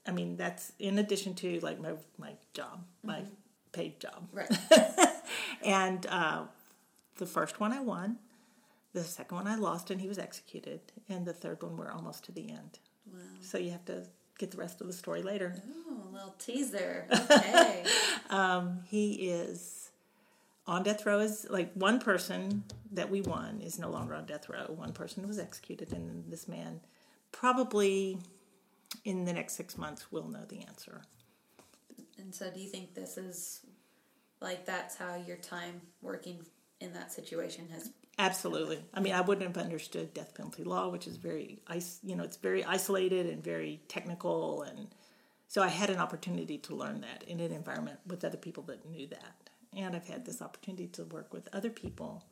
I mean, that's in addition to like my my job, my paid job. Right. And uh, the first one I won, the second one I lost, and he was executed, and the third one we're almost to the end. Wow. So you have to get the rest of the story later. Oh, a little teaser. Okay. Um, he is on death row. Is like one person that we won is no longer on death row. One person was executed, and this man probably in the next six months will know the answer. and so do you think this is like that's how your time working in that situation has Absolutely. I mean, I wouldn't have understood death penalty law, which is very, you know, it's very isolated and very technical, and so I had an opportunity to learn that in an environment with other people that knew that, and I've had this opportunity to work with other people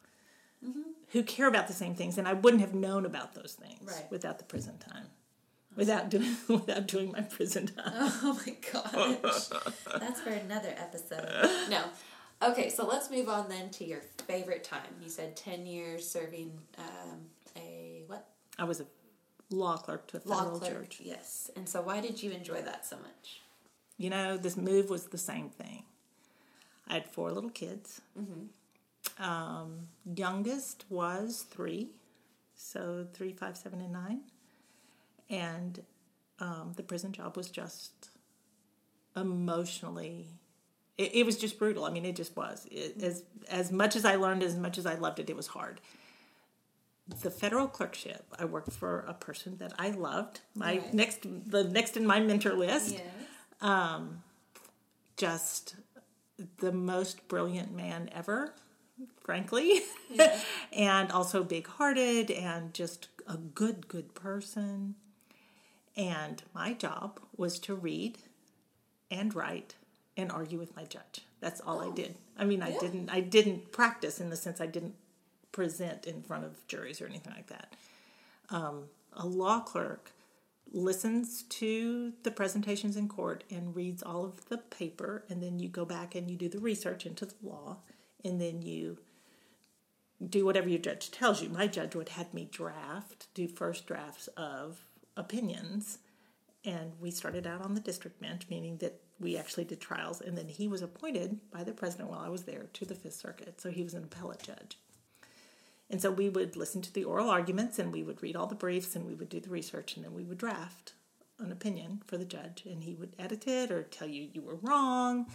mm-hmm. who care about the same things, and I wouldn't have known about those things Right. without the prison time, without doing without doing my prison oh time. Oh my gosh. That's for another episode. No. Okay, so let's move on then to your favorite time. You said 10 years serving um, a what? I was a law clerk to a Law federal clerk. judge. Yes. And so why did you enjoy that so much? You know, this move was the same thing. I had four little kids. Um, youngest was three, so three, five, seven, and nine. And um, the prison job was just emotionally It, it was just brutal. I mean, it just was. It, as as much as I learned, as much as I loved it, it was hard. The federal clerkship, I worked for a person that I loved. My Right. next, the next in my mentor list. Yes. Um, just the most brilliant man ever, frankly, and also big hearted and just a good, good person. And my job was to read and write and argue with my judge. That's all I did. I mean, I Yeah. didn't I didn't practice in the sense I didn't present in front of juries or anything like that. Um, a law clerk listens to the presentations in court and reads all of the paper and then you go back and you do the research into the law and then you do whatever your judge tells you my judge would have me draft do first drafts of opinions and we started out on the district bench meaning that we actually did trials and then he was appointed by the president while i was there to the fifth circuit so he was an appellate judge and so we would listen to the oral arguments and we would read all the briefs and we would do the research and then we would draft an opinion for the judge and he would edit it or tell you you were wrong.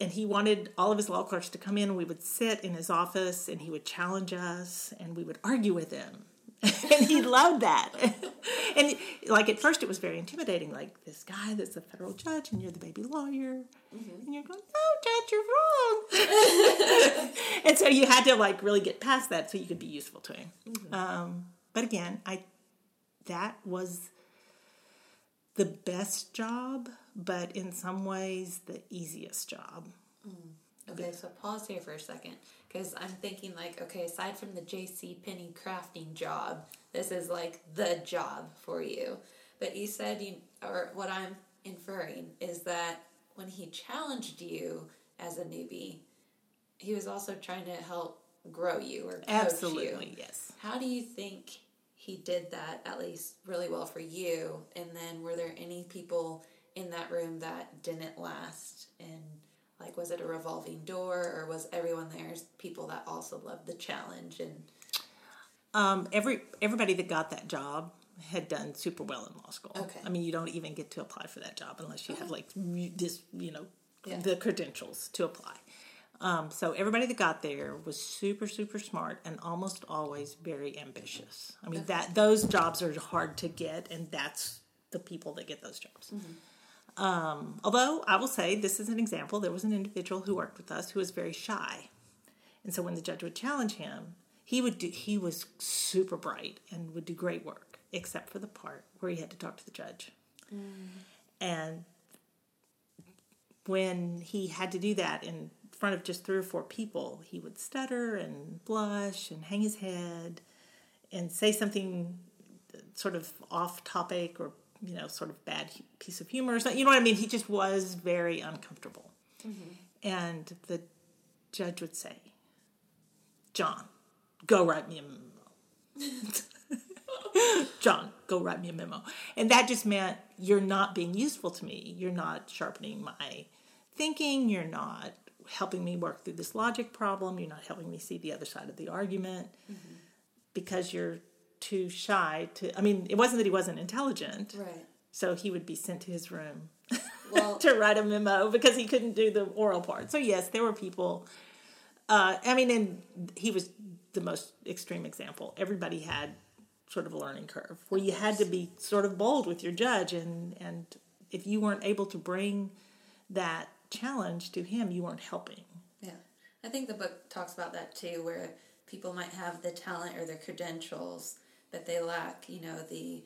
And he wanted all of his law clerks to come in we would sit in his office and he would challenge us and we would argue with him. and he loved that. and like at first it was very intimidating, like this guy that's a federal judge and you're the baby lawyer. Mm-hmm. And you're going, no, judge, you're wrong. and so you had to like really get past that so you could be useful to him. Mm-hmm. Um, but again, I that was the best job, but in some ways the easiest job. Mm. Okay, so pause here for a second because I'm thinking like, okay, aside from the J.C. Penney crafting job, this is like the job for you. But you said you, or what I'm inferring is that when he challenged you as a newbie, he was also trying to help grow you or coach you. Absolutely, yes. How do you think he did that at least really well for you? And then were there any people in that room that didn't last? And like, was it a revolving door or was everyone there people that also loved the challenge? And Um, every everybody that got that job had done super well in law school. Okay. I mean, you don't even get to apply for that job unless you have like this, you know, Yeah. the credentials to apply. Um, so everybody that got there was super, super smart and almost always very ambitious. I mean, that those jobs are hard to get, and that's the people that get those jobs. Um, although I will say, this is an example. There was an individual who worked with us who was very shy, and so when the judge would challenge him, he would do. He was super bright and would do great work, except for the part where he had to talk to the judge. And when he had to do that in front of just three or four people, he would stutter and blush and hang his head and say something sort of off topic or you know sort of bad piece of humor or something. You know what I mean? He just was very uncomfortable. Mm-hmm. And the judge would say, "John, go write me a memo." John, go write me a memo. And that just meant you're not being useful to me. You're not sharpening my thinking. You're not helping me work through this logic problem. You're not helping me see the other side of the argument mm-hmm. because you're too shy to. I mean, it wasn't that he wasn't intelligent. right. So he would be sent to his room Well, to write a memo because he couldn't do the oral part. So yes, there were people. Uh, I mean, and he was the most extreme example. Everybody had sort of a learning curve where you had to be sort of bold with your judge, and and if you weren't able to bring that challenge to him, you weren't helping. Yeah. I think the book talks about that too, where people might have the talent or the credentials, but they lack, you know, the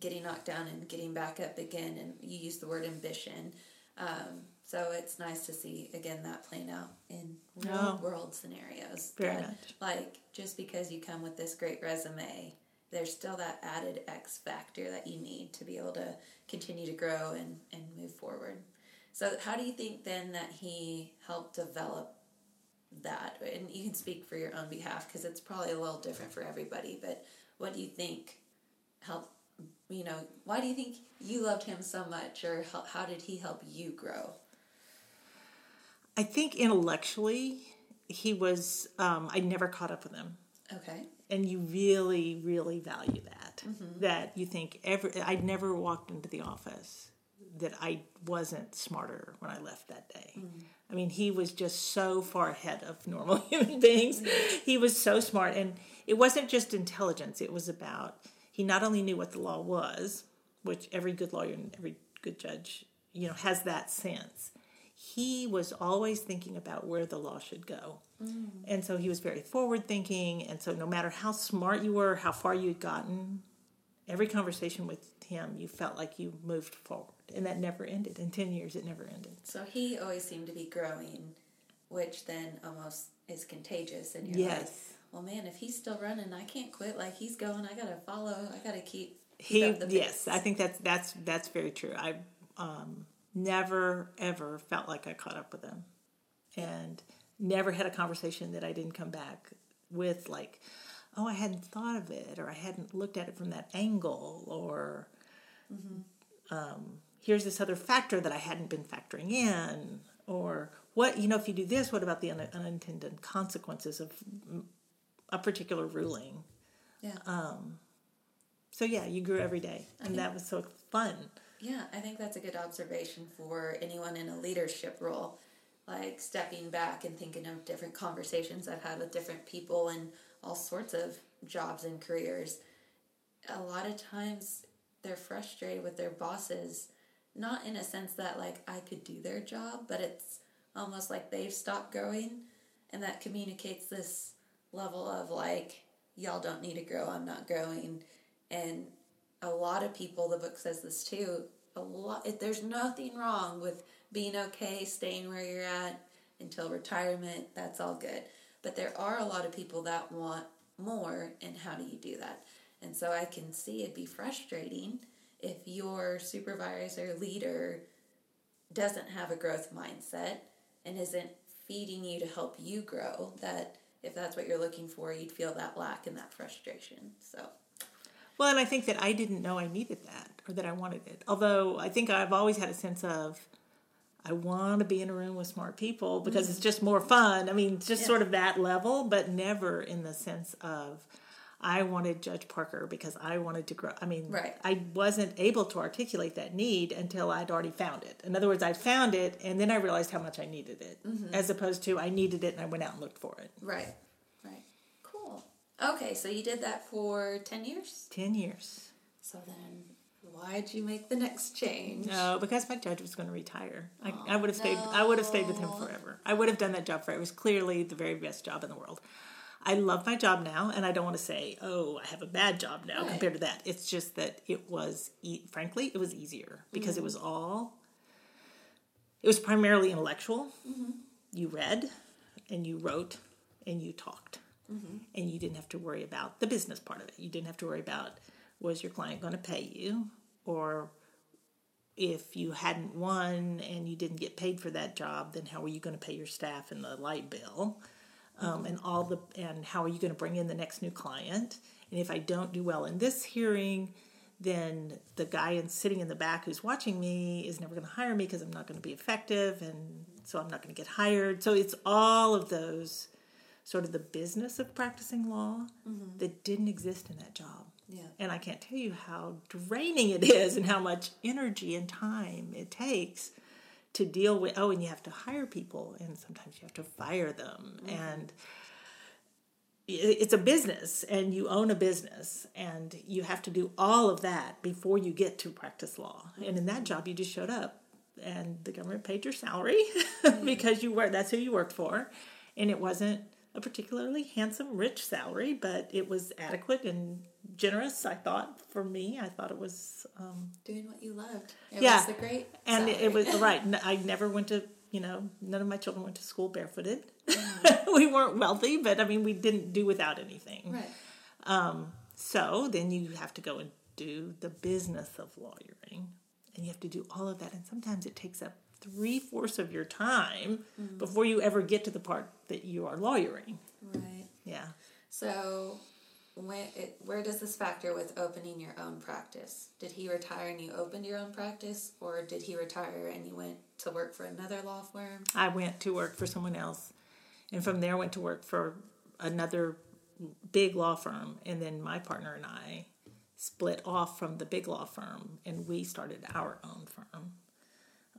getting knocked down and getting back up again. And you use the word ambition. Um, so it's nice to see, again, that playing out in real Oh. world scenarios. Very much. Like, just because you come with this great resume, there's still that added X factor that you need to be able to continue to grow and, and move forward. So, how do you think then that he helped develop that? And you can speak for your own behalf because it's probably a little different for everybody. But what do you think helped? You know, why do you think you loved him so much, or how, how did he help you grow? I think intellectually, he was. Um, I never caught up with him. Okay. and you really really value that that you think every i'd never walked into the office that I wasn't smarter when I left that day. I mean, he was just so far ahead of normal human beings. He was so smart. And it wasn't just intelligence, it was about he not only knew what the law was, which every good lawyer and every good judge, you know, has that sense. He was always thinking about where the law should go. And so he was very forward thinking. And so no matter how smart you were, how far you'd gotten, every conversation with him, you felt like you moved forward. And that never ended. In 10 years, it never ended. So he always seemed to be growing, which then almost is contagious. And you're like, Yes. well, man, if he's still running, I can't quit like he's going. I gotta follow. I gotta keep. keep He, yes. I think that's that's that's very true. I um, never ever felt like I caught up with him, and never had a conversation that I didn't come back with like, oh, I hadn't thought of it, or I hadn't looked at it from that angle, or um, here's this other factor that I hadn't been factoring in, or what you know, if you do this, what about the un- unintended consequences of a particular ruling? yeah. Um, so yeah, you grew every day, and that was so fun. Yeah, I think that's a good observation for anyone in a leadership role. Like stepping back and thinking of different conversations I've had with different people and all sorts of jobs and careers. A lot of times they're frustrated with their bosses, not in a sense that like I could do their job, but it's almost like they've stopped growing and that communicates this level of like y'all don't need to grow, I'm not growing. And a lot of people the book says this too a lot if there's nothing wrong with being okay staying where you're at until retirement that's all good. But there are a lot of people that want more and how do you do that? And so i can see it be frustrating if your supervisor leader doesn't have a growth mindset and isn't feeding you to help you grow that if that's what you're looking for you'd feel that lack and that frustration so Well, and I think that I didn't know I needed that or that I wanted it. Although I think I've always had a sense of I want to be in a room with smart people because mm-hmm. it's just more fun. I mean, just Yeah. sort of that level, but never in the sense of I wanted Judge Parker because I wanted to grow. I mean, Right. I wasn't able to articulate that need until I'd already found it. In other words, I found it and then I realized how much I needed it, mm-hmm. as opposed to I needed it and I went out and looked for it. Right, right. Cool. Okay, so you did that for 10 years? 10 years. So then, why'd you make the next change? No, because my judge was going to retire. I, I would have stayed. I would have stayed with him forever. I would have done that job for. It was clearly the very best job in the world. I love my job now, and I don't want to say, "Oh, I have a bad job now" Right. compared to that. It's just that it was, e- frankly, it was easier because it mm-hmm. was all. It was primarily intellectual. Mm-hmm. You read, and you wrote, and you talked, mm-hmm. and you didn't have to worry about the business part of it. You didn't have to worry about was your client going to pay you, or if you hadn't won and you didn't get paid for that job, then how are you going to pay your staff and the light bill, um, and all the and how are you going to bring in the next new client? And if I don't do well in this hearing, then the guy in, sitting in the back who's watching me is never going to hire me because I'm not going to be effective, and so I'm not going to get hired. So it's all of those sort of the business of practicing law that didn't exist in that job. Yeah. And I can't tell you how draining it is and how much energy and time it takes to deal with. Oh, and you have to hire people, and sometimes you have to fire them. Mm-hmm. And it's a business, and you own a business, and you have to do all of that before you get to practice law. And in that job, you just showed up, and the government paid your salary mm-hmm. because you were that's who you worked for, and it wasn't a particularly handsome, rich salary, but it was adequate and generous. I thought for me, I thought it was, um, Doing what you loved. It yeah, was the great. and it, it was right. I never went to, you know, none of my children went to school barefooted. Mm. we weren't wealthy, but I mean, we didn't do without anything. Right. So then you have to go and do the business of lawyering, and you have to do all of that, and sometimes it takes up three fourths of your time Mm-hmm. before you ever get to the part that you are lawyering. Right. Yeah. So, when it, where does this factor with opening your own practice? Did he retire and you opened your own practice, or did he retire and you went to work for another law firm? I went to work for someone else, and from there went to work for another big law firm, and then my partner and I split off from the big law firm, and we started our own firm.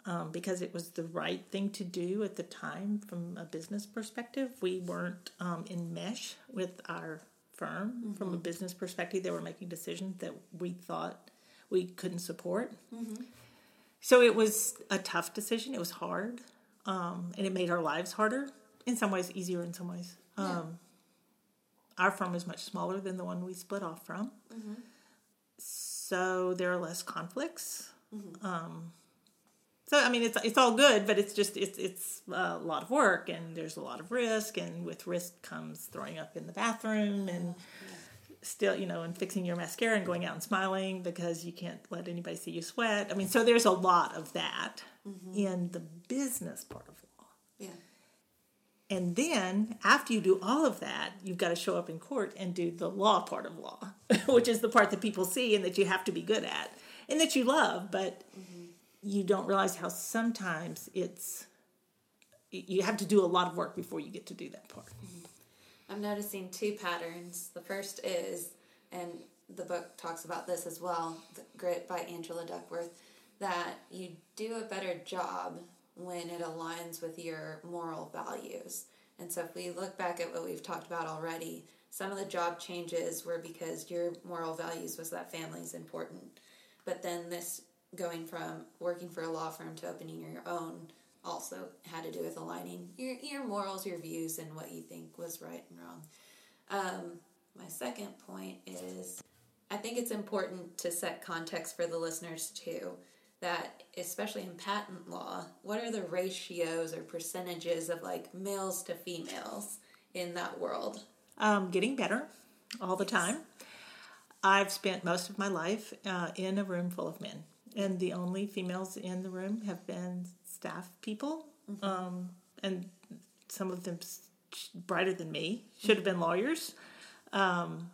um, because it was the right thing to do at the time from a business perspective. We weren't um, in mesh with our firm from a business perspective. They were making decisions that we thought we couldn't support. So it was a tough decision. It was hard, um, and it made our lives harder. In some ways, easier in some ways. Um, Our firm is much smaller than the one we split off from, so there are less conflicts. Um, so I mean, it's it's all good, but it's just it's it's a lot of work, and there's a lot of risk, and with risk comes throwing up in the bathroom and still, you know, and fixing your mascara and going out and smiling because you can't let anybody see you sweat. I mean, so there's a lot of that mm-hmm. in the business part of law. Yeah. And then after you do all of that, you've got to show up in court and do the law part of law, which is the part that people see and that you have to be good at and that you love, but mm-hmm. You don't realize how sometimes it's you have to do a lot of work before you get to do that part. Mm-hmm. I'm noticing two patterns. The first is, and the book talks about this as well, the Grit by Angela Duckworth, that you do a better job when it aligns with your moral values. And so if we look back at what we've talked about already, some of the job changes were because your moral values was that family is important. But then this going from working for a law firm to opening your own also had to do with aligning your, your morals, your views, and what you think was right and wrong. Um, my second point is I think it's important to set context for the listeners too. That especially in patent law, what are the ratios or percentages of like males to females in that world? Um, getting better all the time. I've spent most of my life uh, in a room full of men, and the only females in the room have been staff people, um, and some of them brighter than me should have been lawyers, um,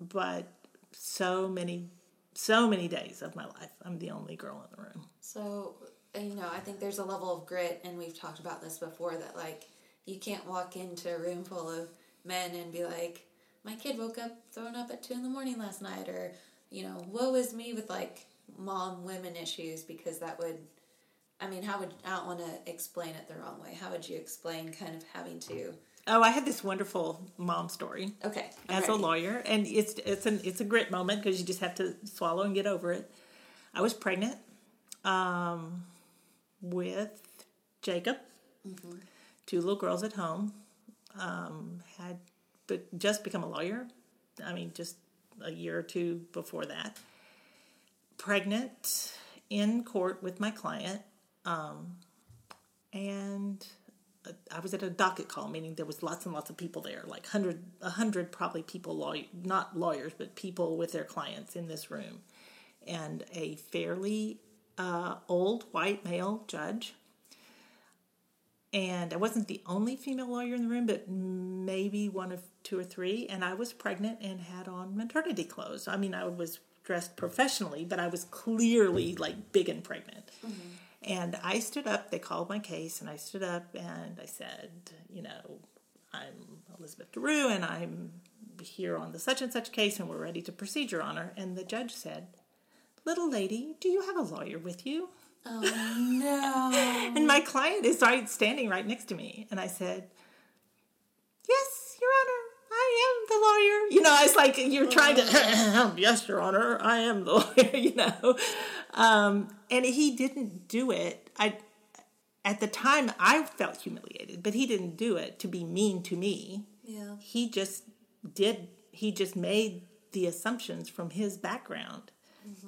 but so many, so many days of my life, I'm the only girl in the room. So, uh, you know, I think there's a level of grit, and we've talked about this before that, like, you can't walk into a room full of men and be like, my kid woke up thrown up at two in the morning last night, or, you know, woe is me with like mom women issues, because that would, I mean, how would, I don't want to explain it the wrong way. How would you explain kind of having to, Oh, I had this wonderful mom story. okay, as a lawyer, and it's it's an it's a grit moment because you just have to swallow and get over it. I was pregnant um, with Jacob, two little girls at home. Um, had but just become a lawyer. I mean, just a year or two before that. Pregnant in court with my client, um, and I was at a docket call, meaning there was lots and lots of people there, like hundred, a hundred probably people, lawyer, not lawyers, but people with their clients in this room, and a fairly uh, old white male judge. And I wasn't the only female lawyer in the room, but maybe one of two or three. And I was pregnant and had on maternity clothes. I mean, I was dressed professionally, but I was clearly like big and pregnant. Mm-hmm. And I stood up, they called my case, and I stood up and I said, you know, I'm Elizabeth DeRieux and I'm here on the such and such case and we're ready to proceed, Your Honor. And the judge said, Little lady, do you have a lawyer with you? Oh, no. And my client is right standing right next to me. And I said, Yes, Your Honor, I am the lawyer. You know, it's like you're trying to, yes, Your Honor, I am the lawyer, you know. Um, and he didn't do it. I at the time I felt humiliated, but he didn't do it to be mean to me. yeah. He just did he just made the assumptions from his background.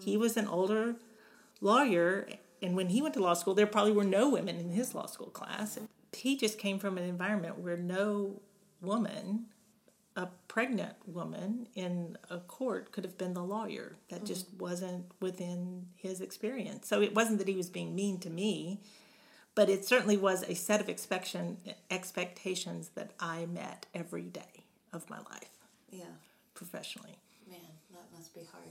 He was an older lawyer and when he went to law school there probably were no women in his law school class. He just came from an environment where no woman a pregnant woman in a court could have been the lawyer. That just mm-hmm. wasn't within his experience. So it wasn't that he was being mean to me, but it certainly was a set of expectation, expectations that I met every day of my life Yeah. professionally. Man, that must be hard.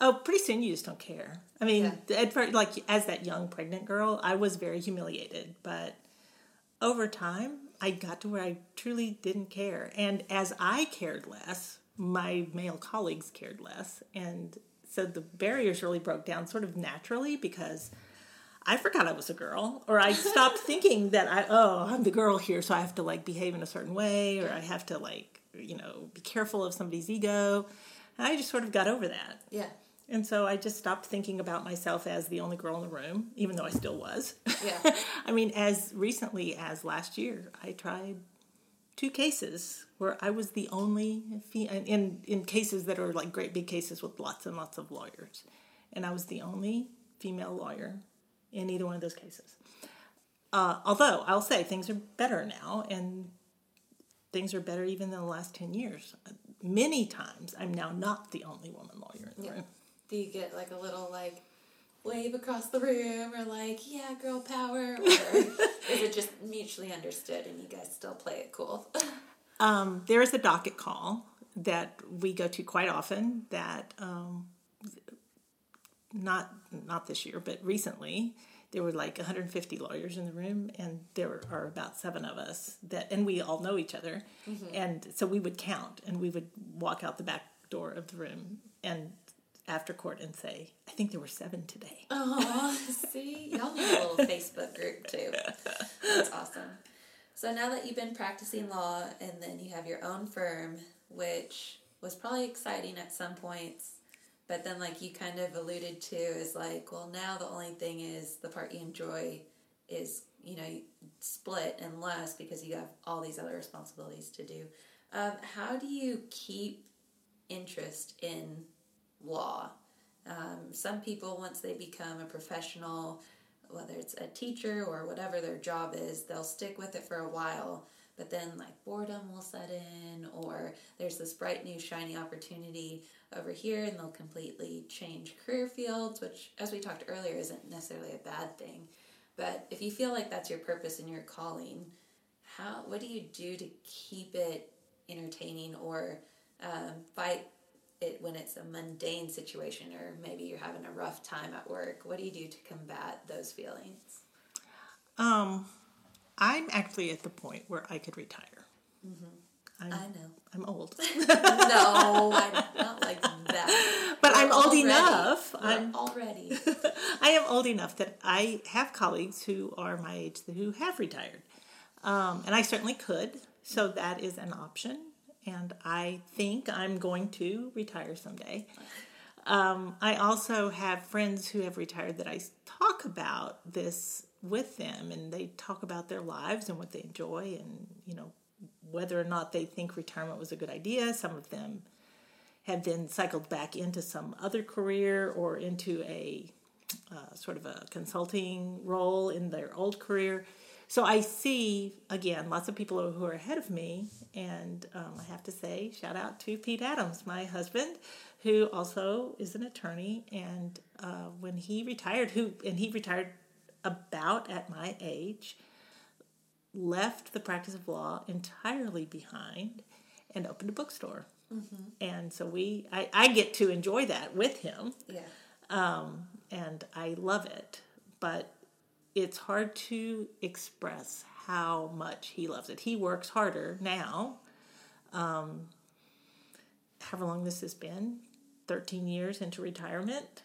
Oh, pretty soon you just don't care. I mean, Yeah. at first, like as that young pregnant girl, I was very humiliated, but over time, I got to where I truly didn't care. And as I cared less, my male colleagues cared less, and so the barriers really broke down sort of naturally because I forgot I was a girl, or I stopped thinking that I oh I'm the girl here, so I have to like behave in a certain way, or I have to like you know be careful of somebody's ego. And I just sort of got over that. Yeah. And so I just stopped thinking about myself as the only girl in the room, even though I still was. Yeah. I mean, as recently as last year, I tried two cases where I was the only fe- in in cases that are like great big cases with lots and lots of lawyers, and I was the only female lawyer in either one of those cases. Uh, although I'll say things are better now, and things are better even than the last ten years. Many times, I'm now not the only woman lawyer in the Yeah. room. Do you get like a little like wave across the room or like, yeah, girl power? Or is it just mutually understood and you guys still play it cool? Um, there is a docket call that we go to quite often. That um, not not this year, but recently there were like 150 lawyers in the room, and there are about seven of us that, and we all know each other, and so we would count, and we would walk out the back door of the room and after court and say, "I think there were seven today." Oh, see, y'all need a little Facebook group too. That's awesome. So now that you've been practicing law and then you have your own firm, which was probably exciting at some points, but then like you kind of alluded to is like, well, now the only thing is the part you enjoy is you know split and less because you have all these other responsibilities to do. Um, how do you keep interest in law? Um, some people, once they become a professional, whether it's a teacher or whatever their job is, they'll stick with it for a while. But then, like, boredom will set in, or there's this bright new shiny opportunity over here, and they'll completely change career fields, which, as we talked earlier, isn't necessarily a bad thing. But if you feel like that's your purpose and your calling, how what do you do to keep it entertaining or um, fight it when it's a mundane situation or maybe you're having a rough time at work what do you do to combat those feelings? Um, I'm actually at the point where I could retire. I'm, i know. I'm old, no i'm not like that. But I'm old already- enough. I'm already. I am old enough that I have colleagues who are my age who have retired, um, and I certainly could. So that is an option, and I think I'm going to retire someday. Um, I also have friends who have retired that I talk about this with them, and they talk about their lives and what they enjoy, and you know whether or not they think retirement was a good idea. Some of them have then cycled back into some other career or into a uh, sort of a consulting role in their old career. So I see again lots of people who are ahead of me, and um, I have to say, shout out to Pete Adams, my husband, who also is an attorney. And uh, when he retired, who and he retired about at my age, left the practice of law entirely behind and opened a bookstore. And so we, I, I get to enjoy that with him yeah um, and I love it. But it's hard to express how much he loves it. He works harder now. Um, however long this has been, 13 years into retirement,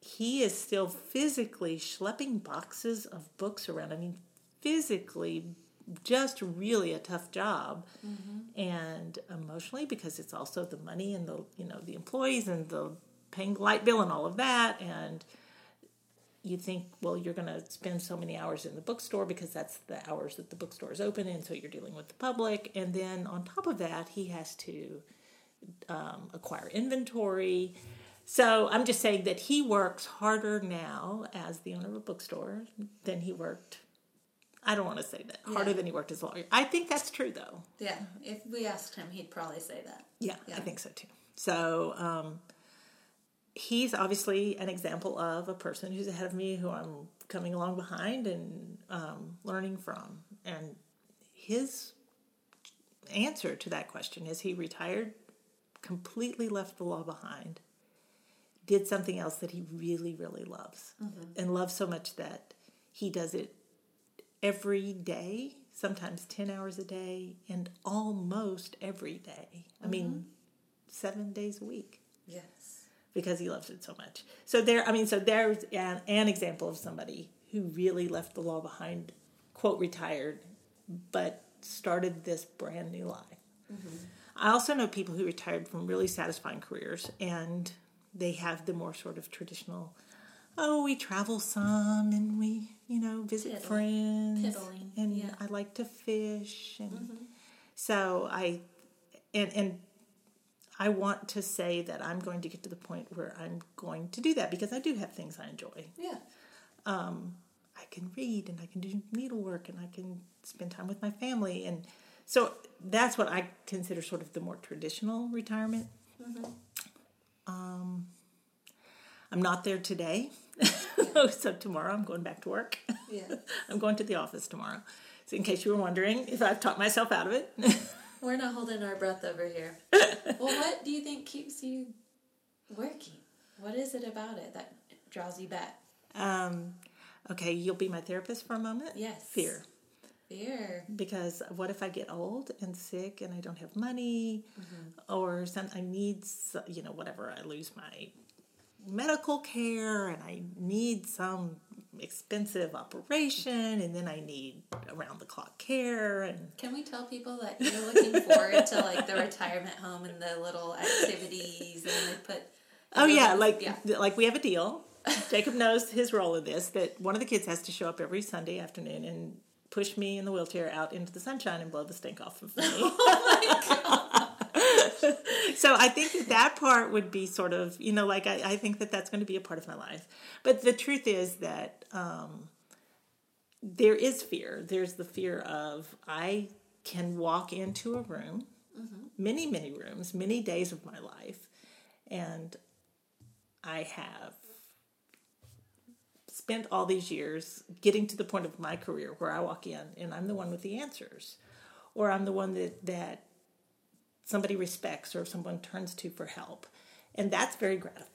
he is still physically schlepping boxes of books around. I mean, physically, just really a tough job, and emotionally because it's also the money and the you know the employees and the paying the light bill and all of that, and you think, well, you're going to spend so many hours in the bookstore because that's the hours that the bookstore is open, and so you're dealing with the public, and then on top of that, he has to um, acquire inventory. So I'm just saying that he works harder now as the owner of a bookstore than he worked. I don't want to say that harder Yeah. than he worked as a lawyer. I think that's true though. yeah if we asked him he'd probably say that Yeah, Yeah. I think so too. So um, he's obviously an example of a person who's ahead of me, who I'm coming along behind and um, learning from. And his answer to that question is he retired, completely left the law behind, did something else that he really, really loves, and loves so much that he does it every day, sometimes 10 hours a day, and almost every day. I mean, seven days a week yes because he loves it so much. So there, I mean, so there's an, an example of somebody who really left the law behind, quote, retired, but started this brand new life. Mm-hmm. I also know people who retired from really satisfying careers and they have the more sort of traditional, oh, we travel some and we, you know, visit Piddle. friends. Piddling, And yeah. I like to fish. And mm-hmm. so I, and, and I want to say that I'm going to get to the point where I'm going to do that because I do have things I enjoy. Yeah. I can read and I can do needlework and I can spend time with my family. And so that's what I consider sort of the more traditional retirement. Um, I'm not there today. so tomorrow I'm going back to work. Yeah. I'm going to the office tomorrow. So in case you were wondering if I've talked myself out of it. We're not holding our breath over here. well, what do you think keeps you working? What is it about it that draws you back? um, okay, you'll be my therapist for a moment? Yes. Fear. Fear. because what if I get old and sick and I don't have money, or some I need you know whatever I lose my medical care and I need some expensive operation and then I need around the clock care and Can we tell people that you're looking forward to like the retirement home and the little activities and they put oh yeah like yeah. like we have a deal. Jacob knows his role in this that one of the kids has to show up every Sunday afternoon and push me in the wheelchair out into the sunshine and blow the stink off of me. Oh so I think that that part would be sort of, you know, like I, I think that that's going to be a part of my life. But the truth is that um, there is fear. There's the fear of I can walk into a room, many, many rooms, many days of my life, and I have spent all these years getting to the point of my career where I walk in and I'm the one with the answers, or I'm the one that that somebody respects or someone turns to for help, and that's very gratifying.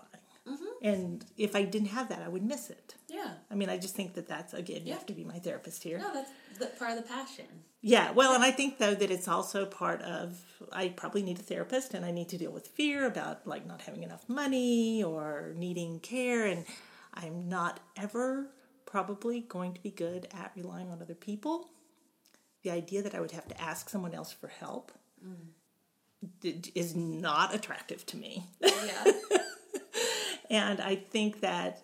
Mm-hmm. And if I didn't have that, I would miss it. Yeah. I mean, I just think that that's again, you Yeah. have to be my therapist here. No, that's the, part of the passion. Yeah, well, and I think though that it's also part of I probably need a therapist and I need to deal with fear about like not having enough money or needing care and I'm not ever probably going to be good at relying on other people. The idea that I would have to ask someone else for help d- is not attractive to me. Yeah. And I think that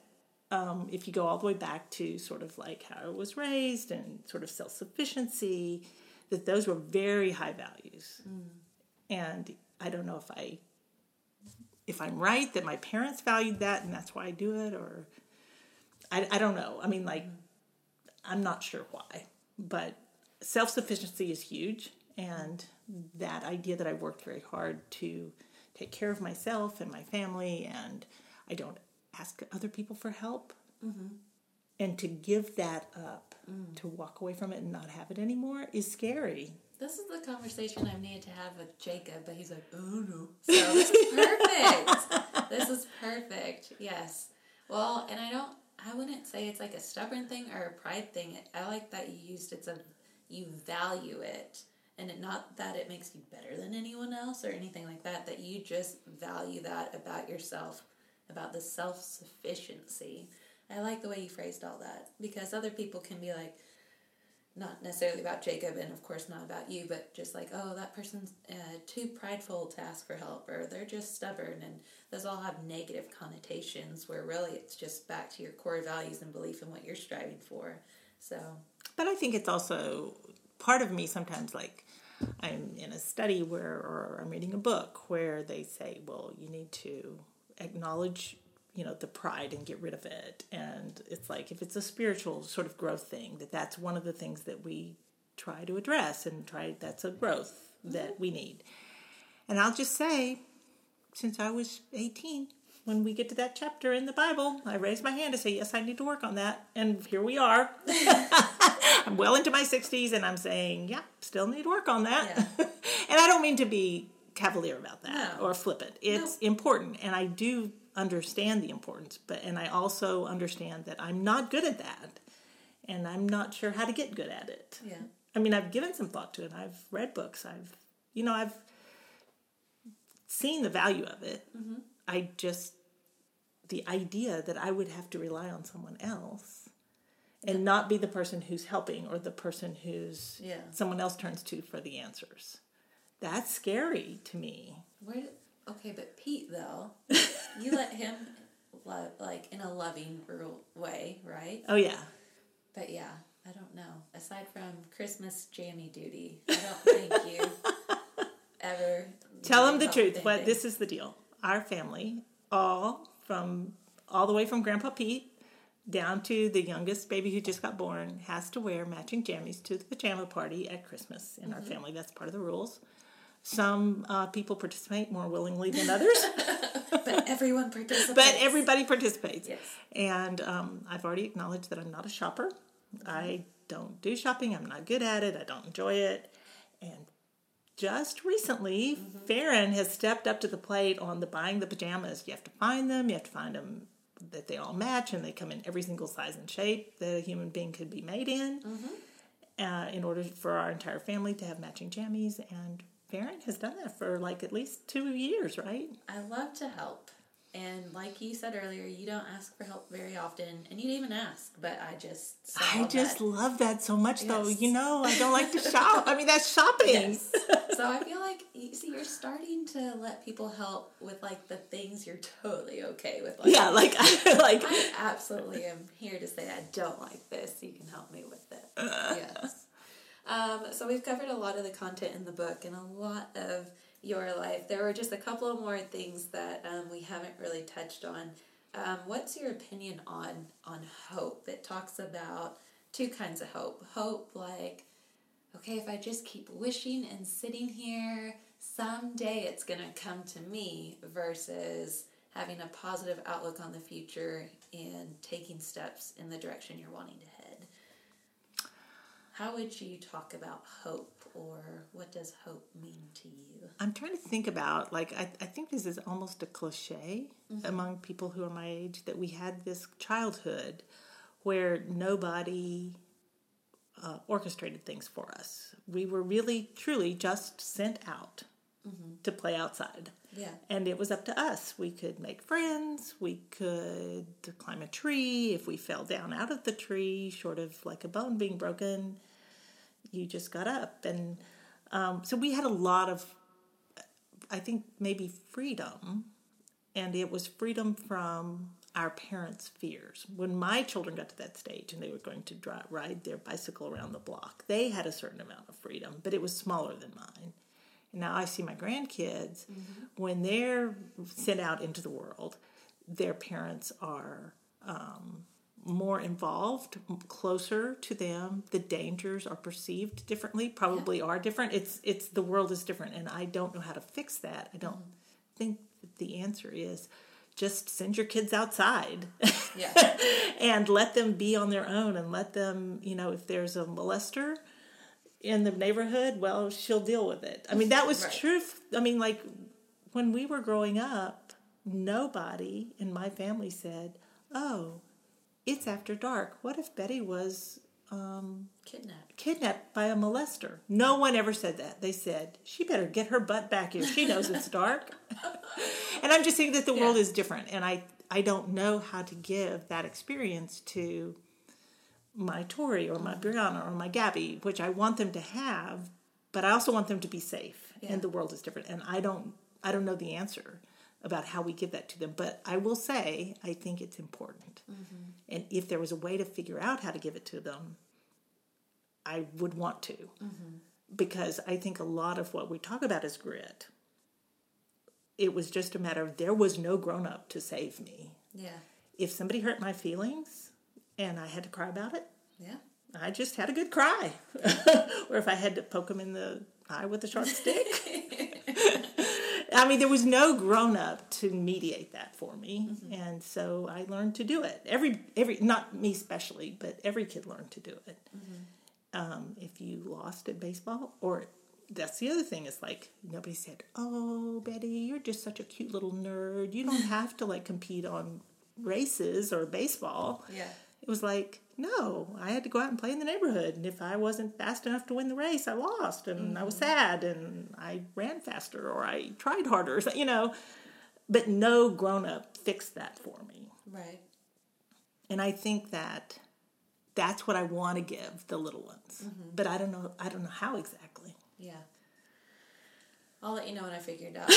um, if you go all the way back to sort of like how I was raised and sort of self sufficiency, that those were very high values. And I don't know if I if I'm right that my parents valued that and that's why I do it, or I, I don't know. I mean, like I'm not sure why, but self sufficiency is huge, and that idea that I worked very hard to take care of myself and my family, and I don't ask other people for help, mm-hmm. and to give that up, mm. to walk away from it and not have it anymore is scary. This is the conversation I needed to have with Jacob, but he's like, oh no. So this is perfect. this is perfect. Yes. Well, and I don't, I wouldn't say it's like a stubborn thing or a pride thing. I like that you used it's a, you value it. And it, not that it makes you better than anyone else or anything like that, that you just value that about yourself, about the self sufficiency. I like the way you phrased all that because other people can be like, not necessarily about Jacob and of course not about you, but just like, oh, that person's uh, too prideful to ask for help or they're just stubborn. And those all have negative connotations where really it's just back to your core values and belief in what you're striving for. So, But I think it's also part of me sometimes like I'm in a study where, or I'm reading a book where they say, well, you need to acknowledge, you know, the pride and get rid of it. And it's like, if it's a spiritual sort of growth thing, that that's one of the things that we try to address and try, that's a growth that mm-hmm. we need. And I'll just say, since I was 18, when we get to that chapter in the Bible, I raised my hand to say, yes, I need to work on that. And here we are. I'm well into my 60s and I'm saying, yeah, still need work on that. and I don't mean to be cavalier about that No. or flippant. It's important and I do understand the importance, but and I also understand that I'm not good at that. And I'm not sure how to get good at it. yeah. I mean, I've given some thought to it. I've read books. I've, you know, I've seen the value of it. Mm-hmm. I just, the idea that I would have to rely on someone else and not be the person who's helping or the person who's Yeah. someone else turns to for the answers. That's scary to me. Where okay, but Pete though, you let him love like in a loving ru- way, right? Oh yeah. But yeah, I don't know. Aside from Christmas jammy duty, I don't think you ever Tell them the truth. What anything. this is the deal. Our family, all from all the way from Grandpa Pete down to the youngest baby who just got born, has to wear matching jammies to the pajama party at Christmas in our Mm-hmm. family. That's part of the rules. Some uh, people participate more willingly than others, But everyone participates. but everybody participates. Yes. And um, I've already acknowledged that I'm not a shopper. I don't do shopping. I'm not good at it. I don't enjoy it. And just recently, Farron has stepped up to the plate on the buying the pajamas. You have to find them. You have to find them that they all match and they come in every single size and shape that a human being could be made in. Uh, in order for our entire family to have matching jammies, and Farron has done that for like at least two years, right? I love to help. And like you said earlier, you don't ask for help very often, and you didn't even ask. But I just, I just that. love that so much, though. You know, I don't like to shop. I mean, that's shopping. Yes. so I feel like you see, you're starting to let people help with like the things you're totally okay with. Like, Yeah, like, like, I absolutely am here to say I don't like this. You can help me with it. yes. Um, so we've covered a lot of the content in the book and a lot of your life. There were just a couple of more things that um, we haven't really touched on. Um, what's your opinion on on hope? It talks about two kinds of hope. Hope like, okay, if I just keep wishing and sitting here, someday it's gonna come to me. Versus having a positive outlook on the future and taking steps in the direction you're wanting to head. How would you talk about hope, or what does hope mean to you? I'm trying to think about, like, I, I think this is almost a cliche among people who are my age that we had this childhood where nobody uh, orchestrated things for us. We were really, truly just sent out to play outside. Yeah. And it was up to us. We could make friends. We could climb a tree. If we fell down out of the tree, short of like a bone being broken, you just got up. And um, so we had a lot of, I think, maybe freedom. And it was freedom from our parents' fears. When my children got to that stage and they were going to drive, ride their bicycle around the block, they had a certain amount of freedom, but it was smaller than mine. And now I see my grandkids when they're sent out into the world, their parents are um, more involved, closer to them. The dangers are perceived differently, probably are different. It's it's the world is different, and I don't know how to fix that. I don't mm-hmm. think that the answer is just send your kids outside Yeah. and let them be on their own and let them, you know, if there's a molester in the neighborhood, well, she'll deal with it. I mean, that was Right. true. I mean, like when we were growing up, nobody in my family said, "Oh, it's after dark. What if Betty was um, Kidnapped. kidnapped by a molester?" No one ever said that. They said, "She better get her butt back here. She knows it's dark." and I'm just saying that the world is different, and I I don't know how to give that experience to my Tori or my mm-hmm. Brianna or my Gabby, which I want them to have, but I also want them to be safe. Yeah. And the world is different, and I don't I don't know the answer about how we give that to them. But I will say I think it's important, mm-hmm. and if there was a way to figure out how to give it to them, I would want to, mm-hmm. because I think a lot of what we talk about is grit. It was just a matter of there was no grown up to save me. Yeah. If somebody hurt my feelings and I had to cry about it, Yeah. I just had a good cry. or if I had to poke him in the eye with a sharp stick. I mean, there was no grown up to mediate that for me, and so I learned to do it. Every every not me especially, but every kid learned to do it. Um, if you lost at baseball, or that's the other thing is like nobody said, "Oh, Betty, you're just such a cute little nerd. You don't have to like compete on races or baseball." Yeah. It was like, no, I had to go out and play in the neighborhood. And if I wasn't fast enough to win the race, I lost. And I was mm-hmm. sad and I ran faster or I tried harder, you know. But no grown up fixed that for me. Right. And I think that that's what I want to give the little ones. Mm-hmm. But I don't know I don't know how exactly. Yeah. I'll let you know when I figure it out.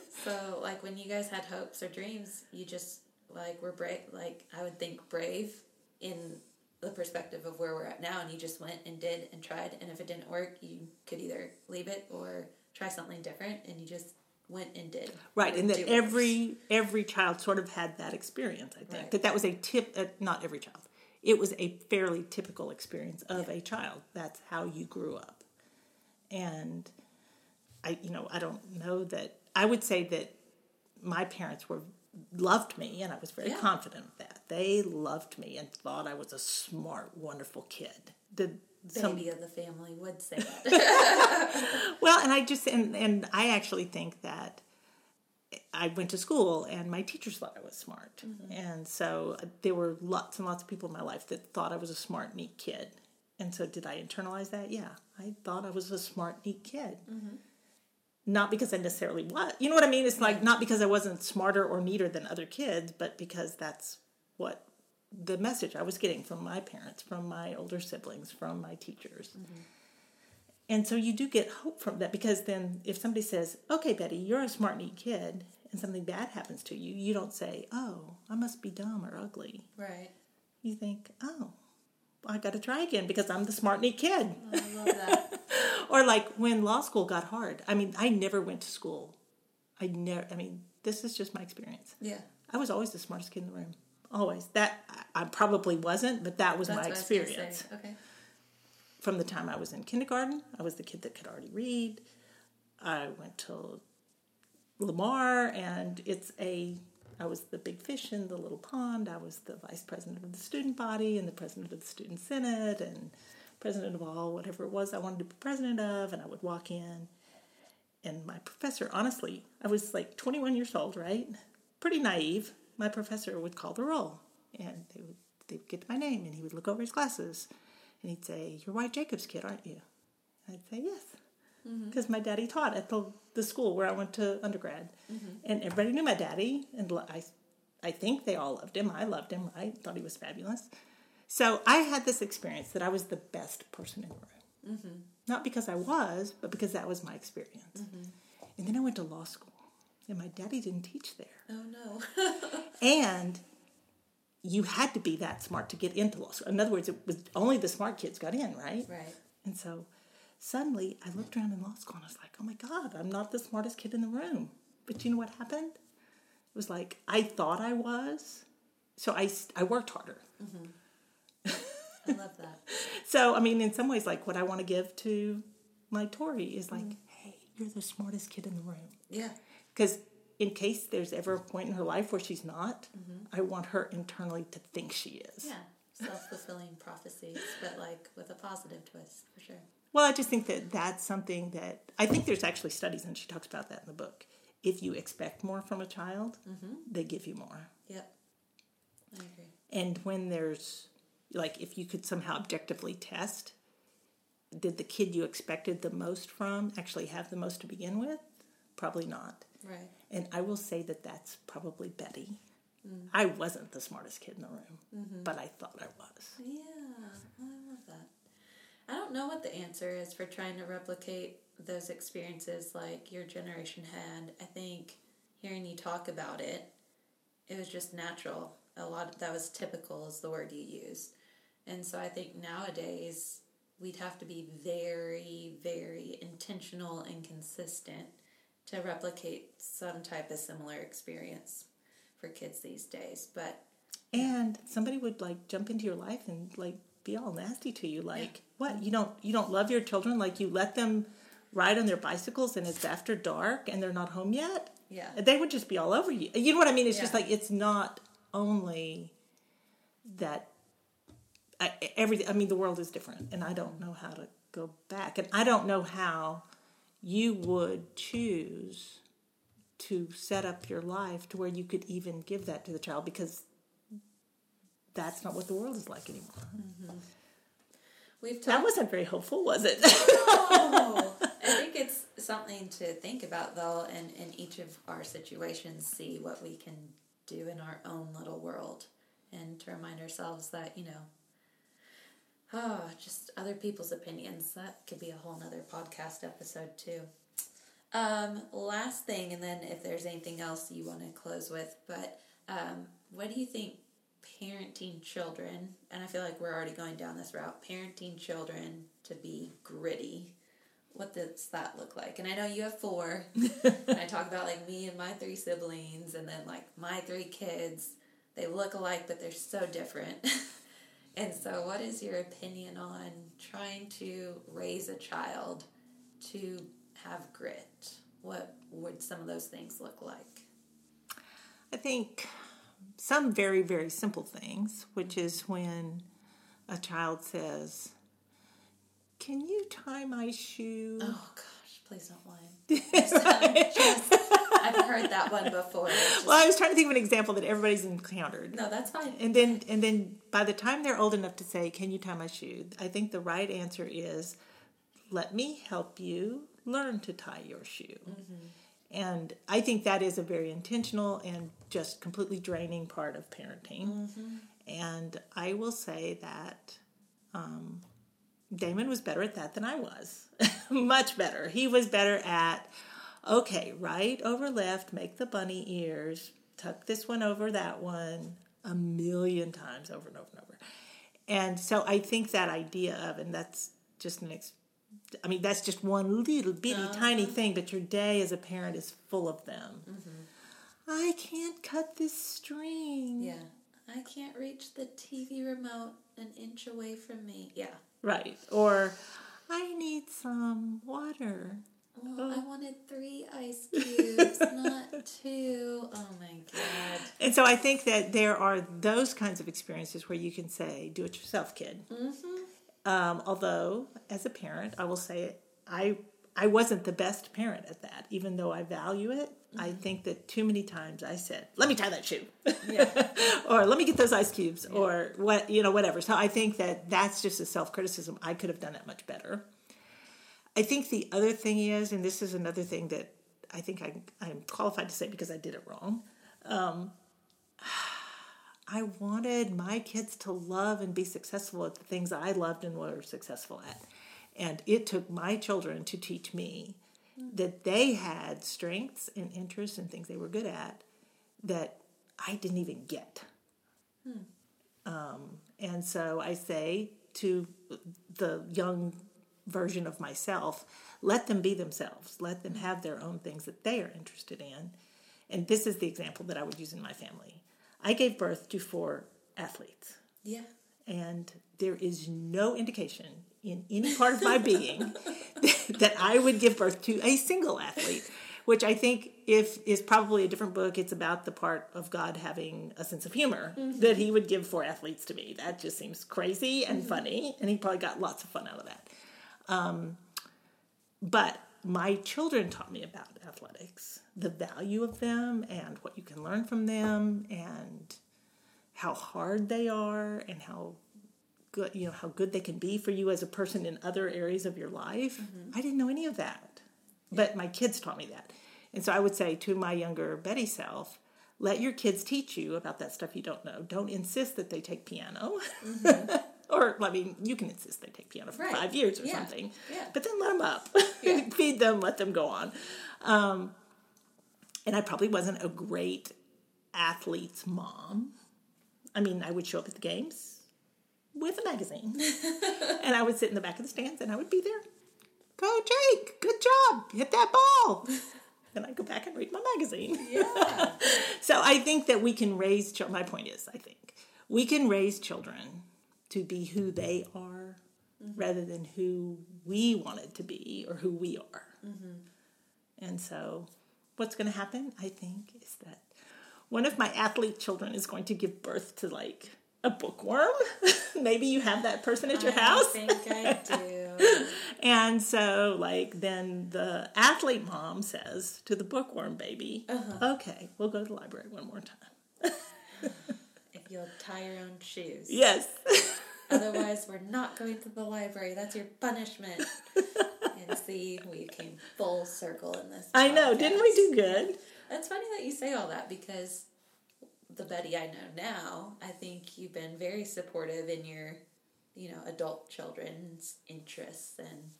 so, like, when you guys had hopes or dreams, you just, like, were brave. Like, I would think brave in the perspective of where we're at now, and you just went and did and tried. And if it didn't work, you could either leave it or try something different, and you just went and did. Right, and that every every child sort of had that experience. I think Right. that that was a tip. Uh, not every child. It was a fairly typical experience of a child. That's how you grew up, and I, you know, I don't know that. I would say that my parents were loved me, and I was very Yeah. confident of that. They loved me and thought I was a smart, wonderful kid. The some baby of the family would say that. well, and I just and and I actually think that I went to school and my teachers thought I was smart, and so uh, there were lots and lots of people in my life that thought I was a smart, neat kid. And so, did I internalize that? Yeah, I thought I was a smart, neat kid. Not because I necessarily was. You know what I mean? It's like not because I wasn't smarter or neater than other kids, but because that's what the message I was getting from my parents, from my older siblings, from my teachers. Mm-hmm. And so you do get hope from that because then if somebody says, okay, Betty, you're a smart, neat kid, and something bad happens to you, you don't say, oh, I must be dumb or ugly. right. You think, oh, I got to try again because I'm the smart, neat kid. Oh, I love that. or like when law school got hard. I mean, I never went to school. I never, I mean, this is just my experience. Yeah. I was always the smartest kid in the room. Always. That, I probably wasn't, but that was That's my I was experience. Okay. from the time I was in kindergarten. I was the kid that could already read. I went to Lamar, and it's a. I was the big fish in the little pond. I was the vice president of the student body and the president of the student senate and president of all whatever it was I wanted to be president of. And I would walk in, and my professor, honestly, I was like 21 years old, right? Pretty naive. My professor would call the roll, and they would they would get my name, and he would look over his glasses, and he'd say, "You're White Jacobs' kid, aren't you?" And I'd say, "Yes," mm-hmm. because my daddy taught at the the school where I went to undergrad, mm-hmm. and everybody knew my daddy, and I I think they all loved him. I loved him. I thought he was fabulous. So I had this experience that I was the best person in the room. Mm-hmm. Not because I was, but because that was my experience. And then I went to law school, and my daddy didn't teach there. Oh no. And you had to be that smart to get into law school. In other words, it was only the smart kids got in, right? right. And so suddenly I looked around in law school and I was like, oh my God, I'm not the smartest kid in the room. But you know what happened? It was like I thought I was. So I, I worked harder. Mm-hmm. I love that. So, I mean, in some ways, like what I want to give to my Tori is like, hey, you're the smartest kid in the room. Yeah. Because in case there's ever a point in her life where she's not, mm-hmm. I want her internally to think she is. Yeah. Self fulfilling prophecies, but like with a positive twist for sure. Well, I just think that that's something that I think there's actually studies, and she talks about that in the book. If you expect more from a child, mm-hmm. they give you more. Yep. I agree. And when there's, like, if you could somehow objectively test, did the kid you expected the most from actually have the most to begin with? Probably not. Right. And I will say that that's probably Betty. Mm. I wasn't the smartest kid in the room, mm-hmm. but I thought I was. Yeah, I love that. I don't know what the answer is for trying to replicate those experiences like your generation had. I think hearing you talk about it, it was just natural. A lot of, that was typical is the word you used. And so I think nowadays we'd have to be very, very intentional and consistent to replicate some type of similar experience for kids these days. But and somebody would like jump into your life and like be all nasty to you like what you don't you don't love your children? Like you let them ride on their bicycles and it's after dark and they're not home yet? Yeah. they would just be all over you. You know what i mean? It's just like it's not only that I, every i mean the world is different and i don't know how to go back and i don't know how you would choose to set up your life to where you could even give that to the child because that's not what the world is like anymore. Mm-hmm. we've talked That wasn't very hopeful, was it? Oh, I think it's something to think about though, and in each of our situations, see what we can do in our own little world, and to remind ourselves that you know Oh, just other people's opinions. That could be a whole nother podcast episode too. Um, last thing, and then if there's anything else you want to close with, but um, what do you think parenting children, and I feel like we're already going down this route, parenting children to be gritty? What does that look like? And I know you have four. and I talk about like me and my three siblings, and then like my three kids. They look alike, but they're so different. and so, what is your opinion on trying to raise a child to have grit? What would some of those things look like? I think some very, very simple things, which mm-hmm. is when a child says, Can you tie my shoe? Oh gosh, please don't whine. I've heard that one before. Just- Well, I was trying to think of an example that everybody's encountered. no, that's fine. And then, and then, by the time they're old enough to say, "Can you tie my shoe?" I think the right answer is, "Let me help you learn to tie your shoe." And I think that is a very intentional and just completely draining part of parenting. And I will say that um, Damon was better at that than I was. Much better. He was better at, okay, right over left, make the bunny ears, tuck this one over that one a million times over and over and over. And so I think that idea of, and that's just an ex- I mean, that's just one little bitty uh-huh. tiny thing, but your day as a parent is full of them. Mm-hmm. I can't cut this string. Yeah. I can't reach the TV remote an inch away from me. Yeah. Right. Or I need some water. Well, I wanted three ice cubes, not two. Oh my god. And so I think that there are those kinds of experiences where you can say, do it yourself, kid. Um, although, as a parent, I will say I I wasn't the best parent at that, even though I value it. I think that too many times I said, "Let me tie that shoe," Yeah. or "Let me get those ice cubes," or what you know, whatever. So I think that that's just a self criticism. I could have done it much better. I think the other thing is, and this is another thing that I think I, I'm qualified to say because I did it wrong. Um, I wanted my kids to love and be successful at the things I loved and were successful at. And it took my children to teach me that they had strengths and interests and things they were good at that I didn't even get. Um, and so I say to the young version of myself, let them be themselves. Let them have their own things that they are interested in. And this is the example that I would use in my family. I gave birth to four athletes, Yeah. and there is no indication in any part of my being that I would give birth to a single athlete. Which I think, if is probably a different book, it's about the part of God having a sense of humor mm-hmm. that He would give four athletes to me. That just seems crazy and mm-hmm. funny, and He probably got lots of fun out of that. Um, but my children taught me about athletics, the value of them, and what you can learn from them, and how hard they are, and how good you know how good they can be for you as a person in other areas of your life. I didn't know any of that, but my kids taught me that, and so I would say to my younger Betty self. Let your kids teach you about that stuff you don't know. Don't insist that they take piano. or, I mean, you can insist they take piano for Right. five years or Yeah. something. Yeah. But then let them up. Yeah. Feed them, let them go on. Um, and I probably wasn't a great athlete's mom. I mean, I would show up at the games with a magazine. and I would sit in the back of the stands and I would be there. Go, Jake. Good job. Hit that ball. and I'd go back and read my magazine. Yeah. So I think that we can raise children. My point is, I think we can raise children to be who they are rather than who we wanted to be or who we are. And so, what's going to happen, I think, is that one of my athlete children is going to give birth to like a bookworm. Maybe you have that person at your house. I think I do. And so, like, then the athlete mom says to the bookworm baby, Uh-huh. okay, we'll go to the library one more time. If you'll tie your own shoes. Yes. Otherwise, we're not going to the library. That's your punishment. and see, we came full circle in this. I know. Didn't we do good? That's funny that you say all that because the Betty I know now, I think you've been very supportive in your you know, adult children's interests and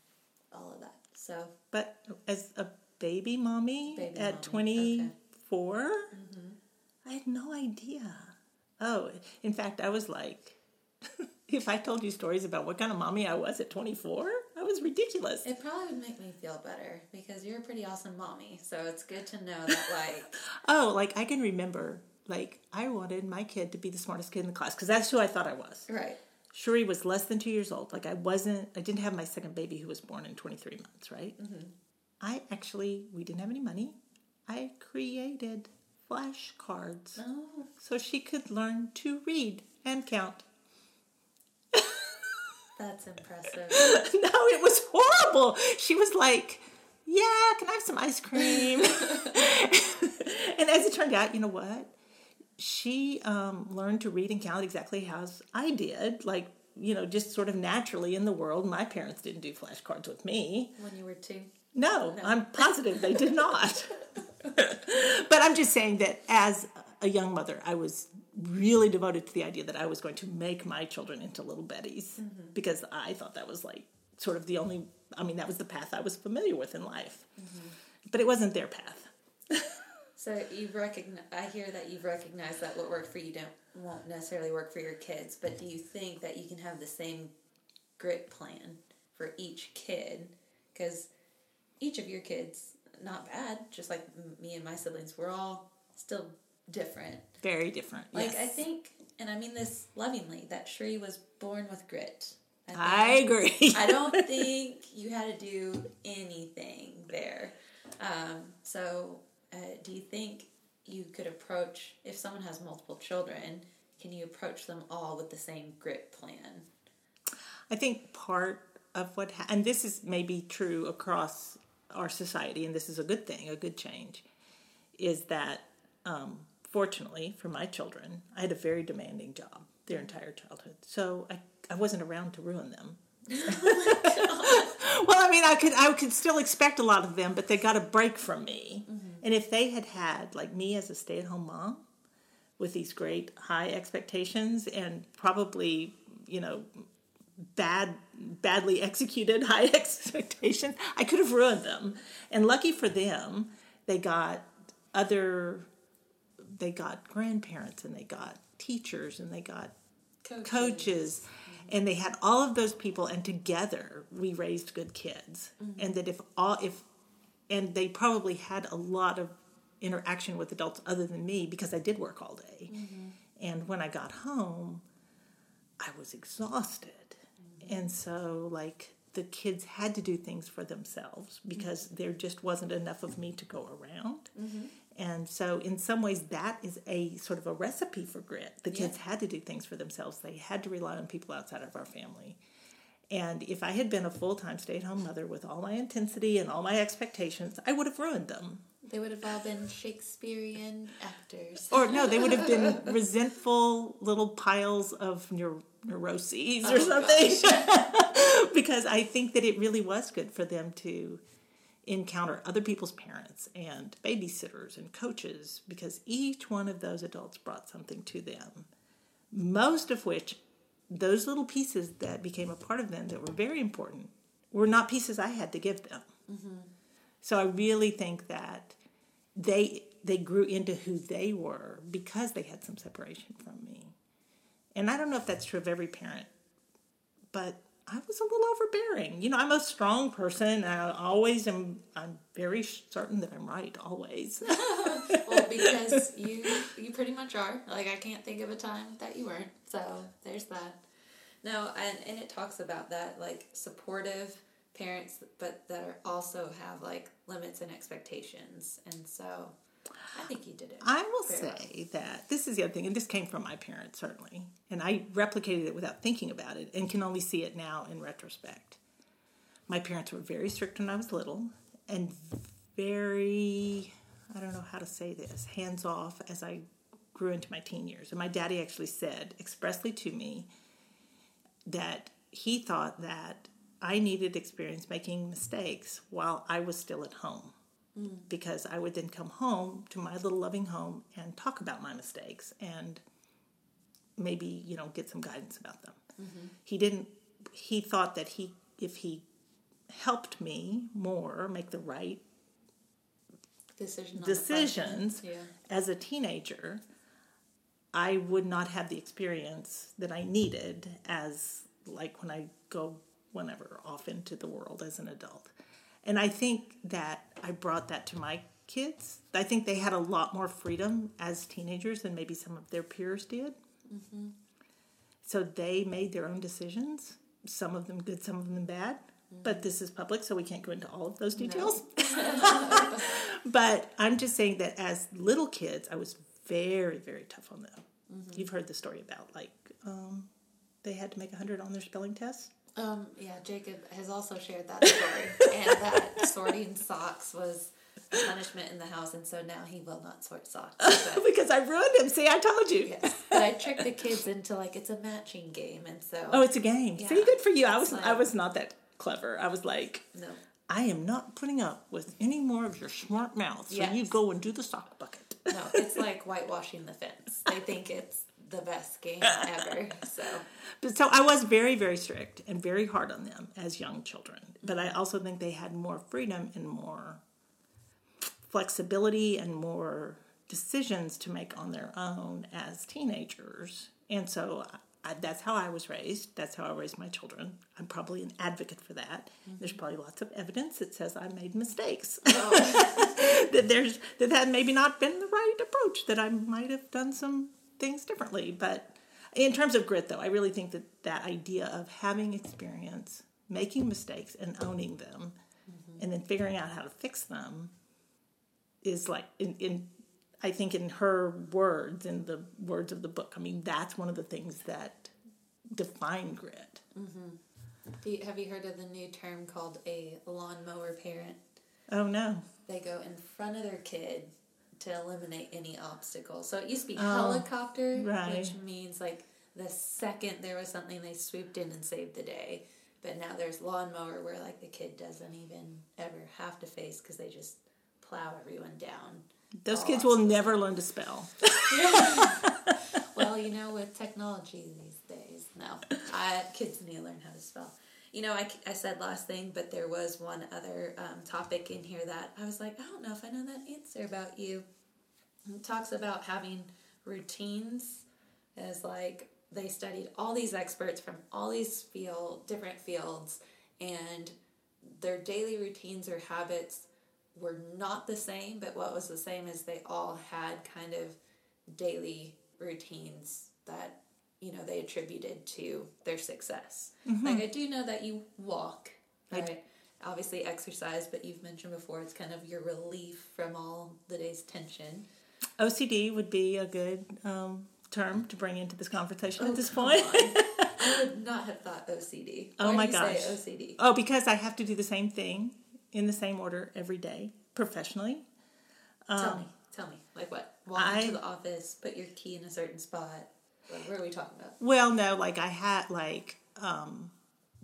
all of that. So, But as a baby mommy Baby at mommy, okay. 24, mm-hmm. I had no idea. Oh, in fact, I was like, if I told you stories about what kind of mommy I was at 24, I was ridiculous. it probably would make me feel better because you're a pretty awesome mommy. So it's good to know that, like, Oh, like I can remember, like I wanted my kid to be the smartest kid in the class because that's who I thought I was. right. Shuri was less than two years old. Like I wasn't, I didn't have my second baby who was born in 23 months, right? Mm-hmm. I actually, we didn't have any money. I created flashcards Oh, so she could learn to read and count. That's impressive. no, it was horrible. She was like, Yeah, can I have some ice cream? and as it turned out, you know what? She um, learned to read and count exactly how as I did, like, you know, just sort of naturally in the world. My parents didn't do flashcards with me. when you were two. No, I'm positive they did not. but I'm just saying that as a young mother, I was really devoted to the idea that I was going to make my children into little Bettys mm-hmm. because I thought that was like sort of the only, I mean, that was the path I was familiar with in life. Mm-hmm. But it wasn't their path. So you've recognized, I hear that you've recognized that what worked for you don't won't necessarily work for your kids. But do you think that you can have the same grit plan for each kid? Because each of your kids, not bad. Just like m- me and my siblings, we're all still different. Very different. Like yes. I think, and I mean this lovingly, that Shri was born with grit. think- I agree. I don't think you had to do anything there. Um, so, uh, do you think you could approach if someone has multiple children? Can you approach them all with the same grit plan? I think part of what, ha- and this is maybe true across our society, and this is a good thing, a good change, is that um, fortunately for my children, I had a very demanding job their entire childhood. So I, I wasn't around to ruin them. well, I mean, I could I could still expect a lot of them, but they got a break from me. Mm-hmm. And if they had had like me as a stay at home mom with these great high expectations and probably you know bad badly executed high expectations i could have ruined them and lucky for them they got other they got grandparents and they got teachers and they got coaches. Mm-hmm. and they had all of those people and together we raised good kids. Mm-hmm. And that if all if and they probably had a lot of interaction with adults other than me because I did work all day. Mm-hmm. And when I got home I was exhausted. And so like the kids had to do things for themselves because there just wasn't enough of me to go around and so, in some ways, that is a sort of a recipe for grit. The kids had to do things for themselves, they had to rely on people outside of our family. And if I had been a full time stay at home mother with all my intensity and all my expectations, I would have ruined them. They would have all been Shakespearean actors. Or no, they would have been resentful little piles of neur- neuroses oh or something. because I think that it really was good for them to encounter other people's parents and babysitters and coaches because each one of those adults brought something to them. Most of which, those little pieces that became a part of them that were very important, were not pieces I had to give them. So I really think that they they grew into who they were because they had some separation from me. And I don't know if that's true of every parent, but I was a little overbearing. You know, I'm a strong person. I always am. I'm very certain that I'm right always. well, because you you pretty much are. Like I can't think of a time that you weren't. So there's that. No, and and it talks about that like supportive parents, but that are also have like limits and expectations, and so I think you did it. I will very well. say that this is the other thing, and this came from my parents certainly, and I replicated it without thinking about it, and can only see it now in retrospect. My parents were very strict when I was little, and very I don't know how to say this hands off as I grew into my teen years. And my daddy actually said expressly to me that he thought that I needed experience making mistakes while I was still at home Mm. because I would then come home to my little loving home and talk about my mistakes and maybe, you know, get some guidance about them. Mm-hmm. He didn't. He thought that he, if he helped me more make the right Decision on the front decisions. Yeah. as a teenager, I would not have the experience that I needed as like when I go whenever off into the world as an adult. And I think that I brought that to my kids. I think they had a lot more freedom as teenagers than maybe some of their peers did. Mm-hmm. So they made their own decisions, some of them good, some of them bad. Mm-hmm. But this is public, so we can't go into all of those details. but I'm just saying that as little kids, I was very, very tough on them. Mm-hmm. You've heard the story about like um, they had to make 100 on their spelling test. Um, yeah, Jacob has also shared that story, and that sorting socks was a punishment in the house, and so now he will not sort socks. Because I ruined him. See, I told you. yes, but I tricked the kids into like it's a matching game, and so Oh, it's a game. Yeah. See, good for you. I was It's I was not that clever. I was like, no, I am not putting up with any more of your smart mouth. So you go and do the sock bucket. no, it's like whitewashing the fence. They think it's the best game ever. So But so I was very, very strict and very hard on them as young children. But I also think they had more freedom and more flexibility and more decisions to make on their own as teenagers. And so I, that's how I was raised. That's how I raised my children. I'm probably an advocate for that. Mm-hmm. There's probably lots of evidence that says I made mistakes. Oh. that there's that had maybe not been the right approach. That I might have done some things differently. But in terms of grit, though, I really think that that idea of having experience, making mistakes, and owning them, mm-hmm. and then figuring out how to fix them is like in, in I think in her words, in the words of the book. I mean, that's one of the things that define grit. Mm-hmm. you, have you heard of the new term called a lawnmower parent? Oh no. They go in front of their kid to eliminate any obstacles. So it used to be Oh, helicopter, right. which means like the second there was something, they swooped in and saved the day. But now there's lawnmower where like the kid doesn't even ever have to face because they just plow everyone down. Those kids will never learn to spell. Well, you know, with technology these days, no, I, kids need to learn how to spell. You know, I, I said last thing, but there was one other um, topic in here that I was like, I don't know if I know that answer about you. It talks about having routines as like they studied all these experts from all these field different fields and their daily routines or habits were not the same but what was the same is they all had kind of daily routines that you know they attributed to their success. Mm-hmm. Like i do know that you walk right? Obviously exercise but you've mentioned before it's kind of your relief from all the day's tension OCD would be a good um, term to bring into this conversation at this Oh, point. I would not have thought OCD. Oh Why my do you say gosh. OCD. Oh, because I have to do the same thing in the same order every day professionally. tell me, tell me, like what? Walk I- into the office, put your key in a certain spot. Like, where are we talking about? Well, no, like I had like um,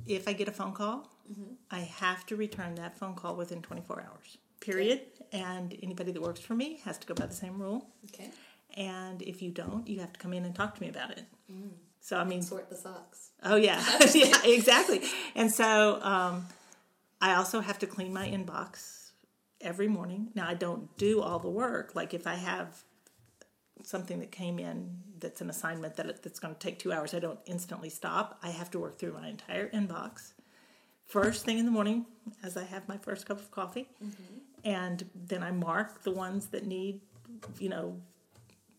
if I get a phone call, Mm-hmm. I have to return that phone call within 24 hours. Period. And anybody that works for me has to go by the same rule. Okay, And if you don't, you have to come in and talk to me about it. So I mean, sort the socks. Oh yeah, yeah, exactly. And so um, I also have to clean my inbox every morning. Now I don't do all the work. Like if I have something that came in that's an assignment that that's going to take two hours, I don't instantly stop. I have to work through my entire inbox first thing in the morning as I have my first cup of coffee, and then I mark the ones that need, you know,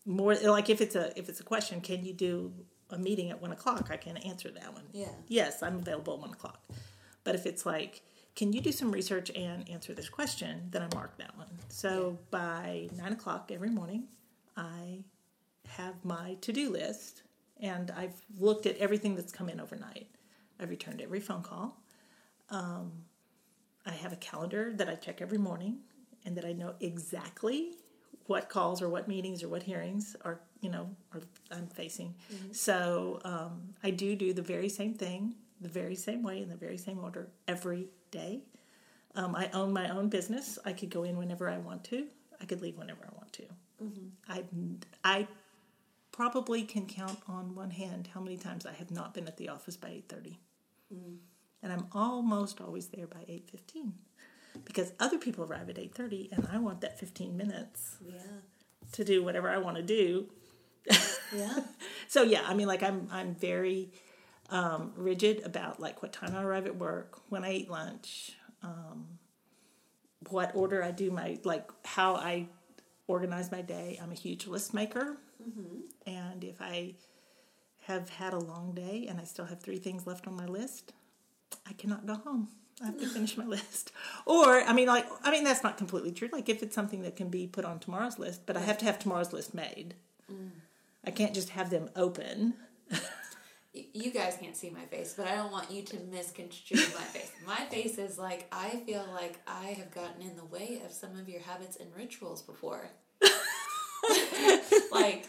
more like if it's a if it's a question, can you do a meeting at one o'clock? I can answer that one. Yeah. Yes, I'm available at one o'clock. But if it's like, can you do some research and answer this question? Then I mark that one. So by nine o'clock every morning, I have my to do list and I've looked at everything that's come in overnight. I've returned every phone call. Um, I have a calendar that I check every morning and that I know exactly what calls or what meetings or what hearings are, you know, are I'm facing. So um, I do do the very same thing, the very same way, in the very same order every day. Um, I own my own business. I could go in whenever I want to. I could leave whenever I want to. I I probably can count on one hand how many times I have not been at the office by 8:30. And I'm almost always there by 8:15 because other people arrive at 8:30 and I want that 15 minutes Yeah. to do whatever I want to do. Yeah. So yeah, I mean like I'm I'm very um, rigid about like what time I arrive at work, when I eat lunch, um, what order I do my like how I organize my day. I'm a huge list maker, and if I have had a long day and I still have three things left on my list, I cannot go home. I have to finish my list. Or I mean like I mean that's not completely true. Like if it's something that can be put on tomorrow's list, but I have to have tomorrow's list made. Mm. I can't just have them open. You guys can't see my face, but I don't want you to misconstrue my face. My face is like I feel like I have gotten in the way of some of your habits and rituals before. like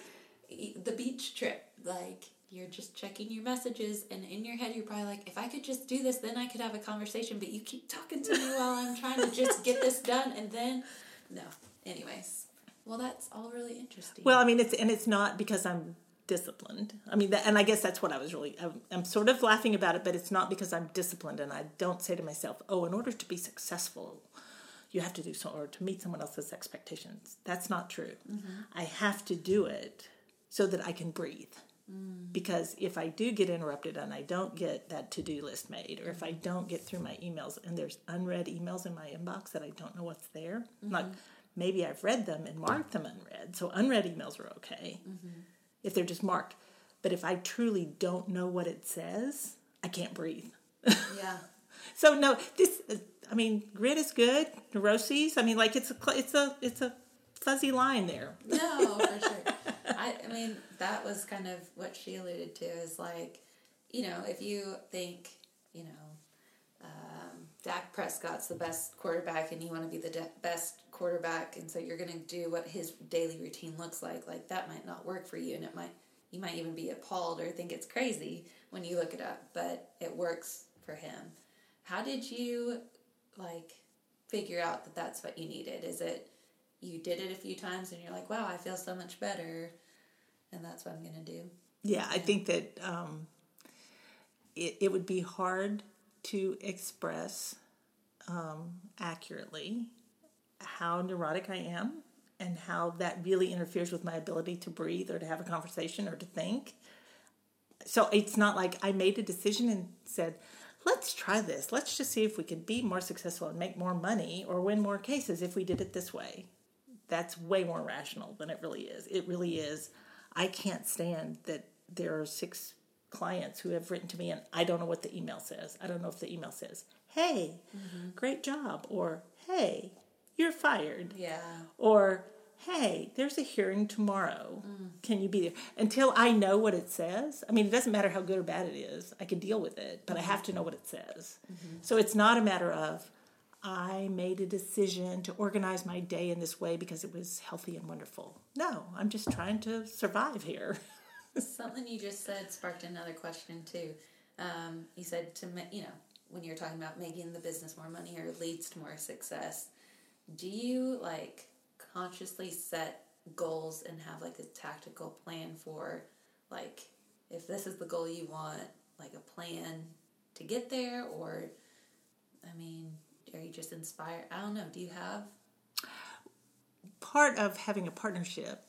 the beach trip, like you're just checking your messages, and in your head you're probably like, if I could just do this, then I could have a conversation. But you keep talking to me while I'm trying to just get this done, and then no. Anyways, well, that's all really interesting. Well, I mean, it's and it's not because I'm disciplined. I mean, that, and I guess that's what I was really. I'm, I'm sort of laughing about it, but it's not because I'm disciplined, and I don't say to myself, "Oh, in order to be successful, you have to do so, or to meet someone else's expectations." That's not true. Mm-hmm. I have to do it so that I can breathe. Mm. Because if I do get interrupted and I don't get that to do list made, or if I don't get through my emails and there's unread emails in my inbox that I don't know what's there, mm-hmm. like maybe I've read them and marked them unread, so unread emails are okay mm-hmm. if they're just marked. But if I truly don't know what it says, I can't breathe. yeah. So no, this I mean, grit is good. Neuroses, I mean, like it's a it's a it's a fuzzy line there. No, for sure. I, I mean, that was kind of what she alluded to is like, you know, if you think, you know, um, Dak Prescott's the best quarterback and you want to be the de- best quarterback, and so you're going to do what his daily routine looks like, like that might not work for you, and it might, you might even be appalled or think it's crazy when you look it up, but it works for him. How did you, like, figure out that that's what you needed? Is it, you did it a few times and you're like, wow, I feel so much better, and that's what I'm gonna do. Yeah, I think that um, it, it would be hard to express um, accurately how neurotic I am and how that really interferes with my ability to breathe or to have a conversation or to think. So it's not like I made a decision and said, let's try this. Let's just see if we could be more successful and make more money or win more cases if we did it this way. That's way more rational than it really is. It really is. I can't stand that there are six clients who have written to me and I don't know what the email says. I don't know if the email says, hey, mm-hmm. great job, or hey, you're fired. Yeah. or hey there's a hearing tomorrow. Mm. Can you be there? Until i know what it says. I mean it doesn't matter how good or bad it is. I can deal with it but i mm-hmm. have to know what it says. Mm-hmm. So it's not a matter of i made a decision to organize my day in this way because it was healthy and wonderful. No i'm just trying to survive here. Something you just said sparked another question too. Um, you said to you know when you're talking about making the business more money or leads to more success, do you like consciously set goals and have like a tactical plan for like if this is the goal you want, like a plan to get there, or I mean, are you just inspired? I don't know. Do you have? part of having a partnership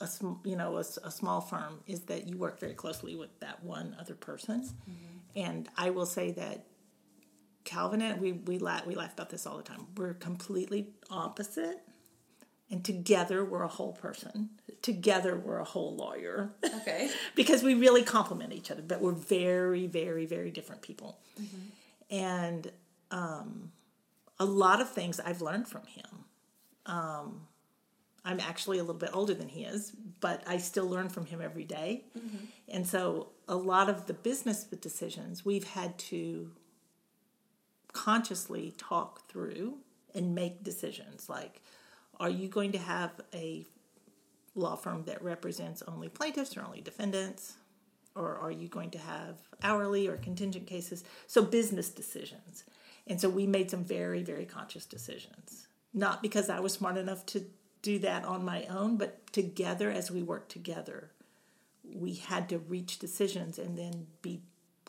a sm- you know a, a small firm is that you work very closely with that one other person and i will say that calvin and we we laugh, we laugh about this all the time we're completely opposite and together we're a whole person together we're a whole lawyer Okay. because we really complement each other, but we're very, very, very different people. And um, a lot of things I've learned from him. Um, I'm actually a little bit older than he is, but I still learn from him every day. And so a lot of the business decisions we've had to consciously talk through and make decisions like, are you going to have a law firm that represents only plaintiffs or only defendants? Or are you going to have hourly or contingent cases? So, business decisions. And so, we made some very, very conscious decisions. Not because I was smart enough to do that on my own, but together as we worked together, we had to reach decisions and then be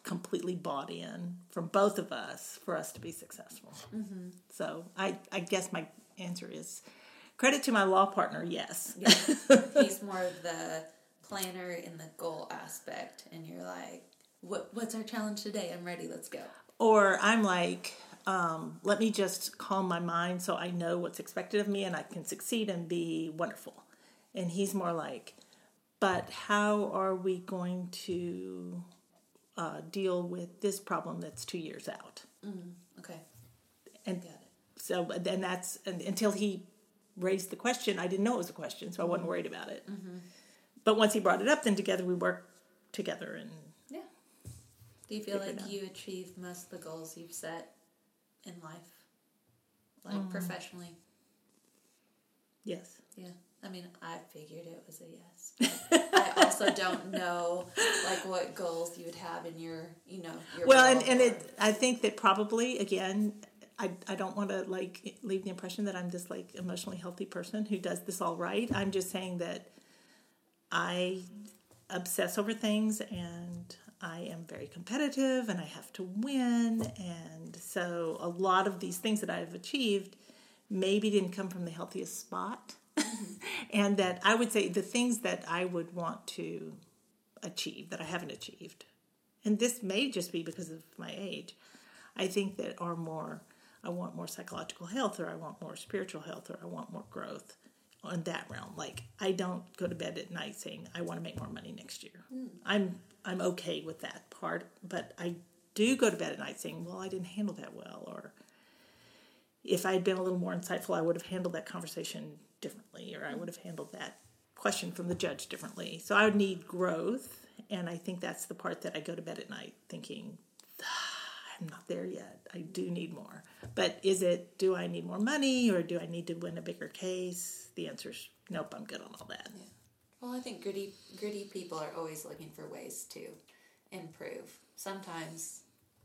completely bought in from both of us for us to be successful. Mm-hmm. So I, I guess my answer is credit to my law partner, yes. Yeah. He's more of the planner in the goal aspect, and you're like, what, what's our challenge today? I'm ready, let's go. Or I'm like, um, let me just calm my mind so I know what's expected of me and I can succeed and be wonderful. And he's more like, but how are we going to uh, deal with this problem that's two years out? Okay. And Got it. so then that's and until he raised the question, I didn't know it was a question, so I wasn't worried about it. But once he brought it up, then together we worked together and Yeah. Do you feel like you achieved most of the goals you've set in life? Like Mm. professionally? yes. Yeah. I mean, I figured it was a yes. But I also don't know like what goals you would have in your, you know, your well and, and it i think that probably again I, I don't want to like leave the impression that i'm this like emotionally healthy person who does this all right i'm just saying that i obsess over things and i am very competitive and i have to win. And so a lot of these things that i've achieved maybe didn't come from the healthiest spot. And that i would say the things that i would want to achieve that i haven't achieved and this may just be because of my age, I think that are more, I want more psychological health or I want more spiritual health or I want more growth on that realm. Like I don't go to bed at night saying I want to make more money next year. I'm I'm okay with that part, but I do go to bed at night saying, well, I didn't handle that well or if I had been a little more insightful, I would have handled that conversation differently, or I would have handled that question from the judge differently. So I would need growth, and I think that's the part that I go to bed at night thinking, "Ah, I'm not there yet. I do need more. But is it, do I need more money, or do I need to win a bigger case? The answer is nope, I'm good on all that. Well, I think gritty gritty people are always looking for ways to improve. Sometimes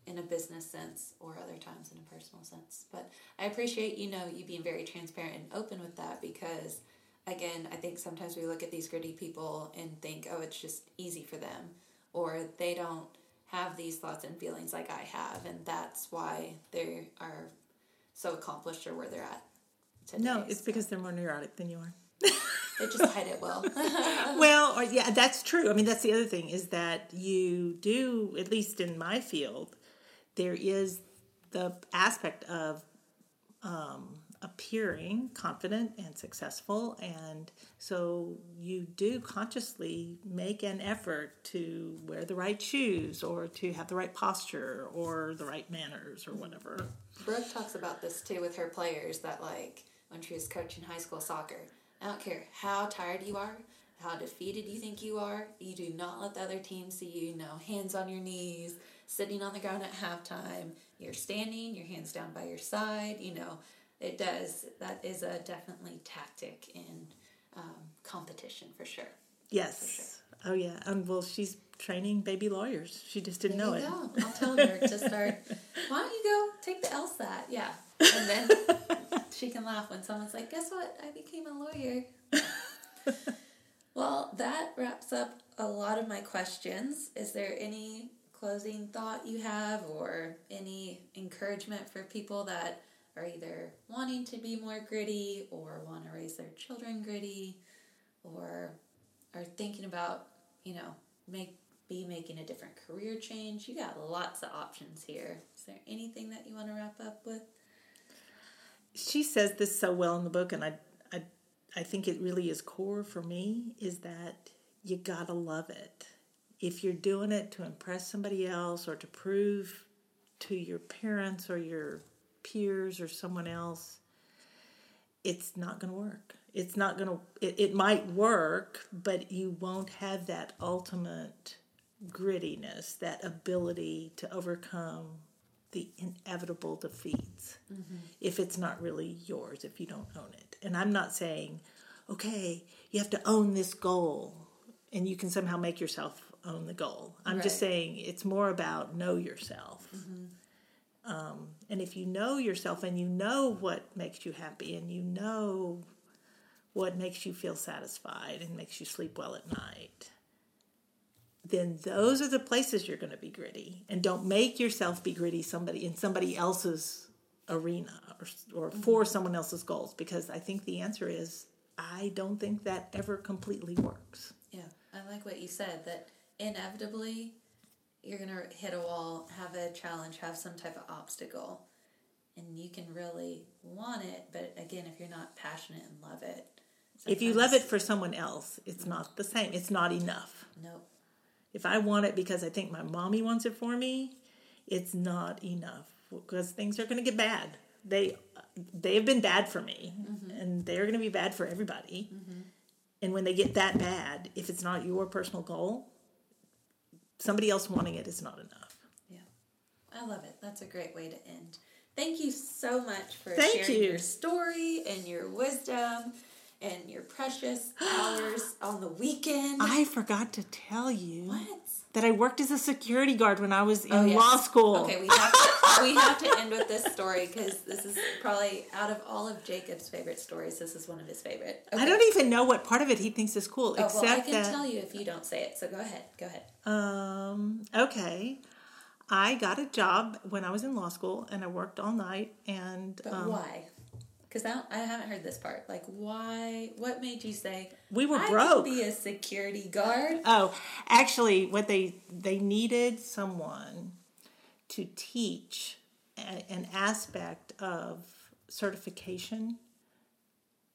in a business sense or other times in a personal sense. But I appreciate, you know, you being very transparent and open with that because again, I think sometimes we look at these gritty people and think, "Oh, it's just easy for them." Or they don't have these thoughts and feelings like I have, and that's why they are so accomplished or where they're at today. No, it's because they're more neurotic than you are. they just hide it well. well, or, yeah, that's true. I mean, that's the other thing is that you do, at least in my field, there is the aspect of um, appearing confident and successful, and so you do consciously make an effort to wear the right shoes, or to have the right posture, or the right manners, or whatever. Brooke talks about this too with her players that like when she was coaching high school soccer. I don't care how tired you are, how defeated you think you are, you do not let the other team see you, you know, hands on your knees, sitting on the ground at halftime, you're standing, your hands down by your side, you know. It does that is a definitely tactic in um, competition for sure. Yes. Oh yeah. And well, she's training baby lawyers. She just didn't There know it. go. I'll tell her to start. Why don't you go take the LSAT? Yeah, and then she can laugh when someone's like, "Guess what? I became a lawyer." well, that wraps up a lot of my questions. Is there any closing thought you have, or any encouragement for people that are either wanting to be more gritty, or want to raise their children gritty, or are thinking about, you know, make be making a different career change. You got lots of options here. Is there anything that you want to wrap up with? she says this so well in the book and I, I i think it really is core for me is that you gotta love it if you're doing it to impress somebody else or to prove to your parents or your peers or someone else it's not gonna work it's not gonna it, it might work but you won't have that ultimate grittiness that ability to overcome the inevitable defeats mm-hmm. if it's not really yours, if you don't own it. And I'm not saying, okay, you have to own this goal and you can somehow make yourself own the goal. I'm just saying it's more about know yourself. Mm-hmm. Um, and if you know yourself and you know what makes you happy and you know what makes you feel satisfied and makes you sleep well at night, then those are the places you're going to be gritty. And don't make yourself be gritty somebody in somebody else's arena or, or for someone else's goals because I think the answer is I don't think that ever completely works. Yeah, I like what you said that inevitably you're going to hit a wall, have a challenge, have some type of obstacle, and you can really want it. But again, if you're not passionate and love it, If you love it for someone else, it's not the same. It's not enough. nope. If I want it because I think my mommy wants it for me, it's not enough because things are going to get bad. They they have been bad for me, mm-hmm. and they're going to be bad for everybody. Mm-hmm. And when they get that bad, if it's not your personal goal, somebody else wanting it is not enough. Yeah, I love it. That's a great way to end. Thank you so much for Thank sharing you. your story and your wisdom and your precious hours on the weekend. I forgot to tell you what? That I worked as a security guard when I was in Oh, yes. law school. Okay, we have to, we have to end with this story because this is probably out of all of Jacob's favorite stories, this is one of his favorite. Okay. I don't even know what part of it he thinks is cool, Oh, except well, I can that tell you if you don't say it. So go ahead. Go ahead. Um, okay. I got a job when I was in law school and I worked all night and But um, why? Because I, I haven't heard this part. Like, why? What made you say we were I broke. Be a security guard. Oh, actually what they they needed someone to teach a, an aspect of certification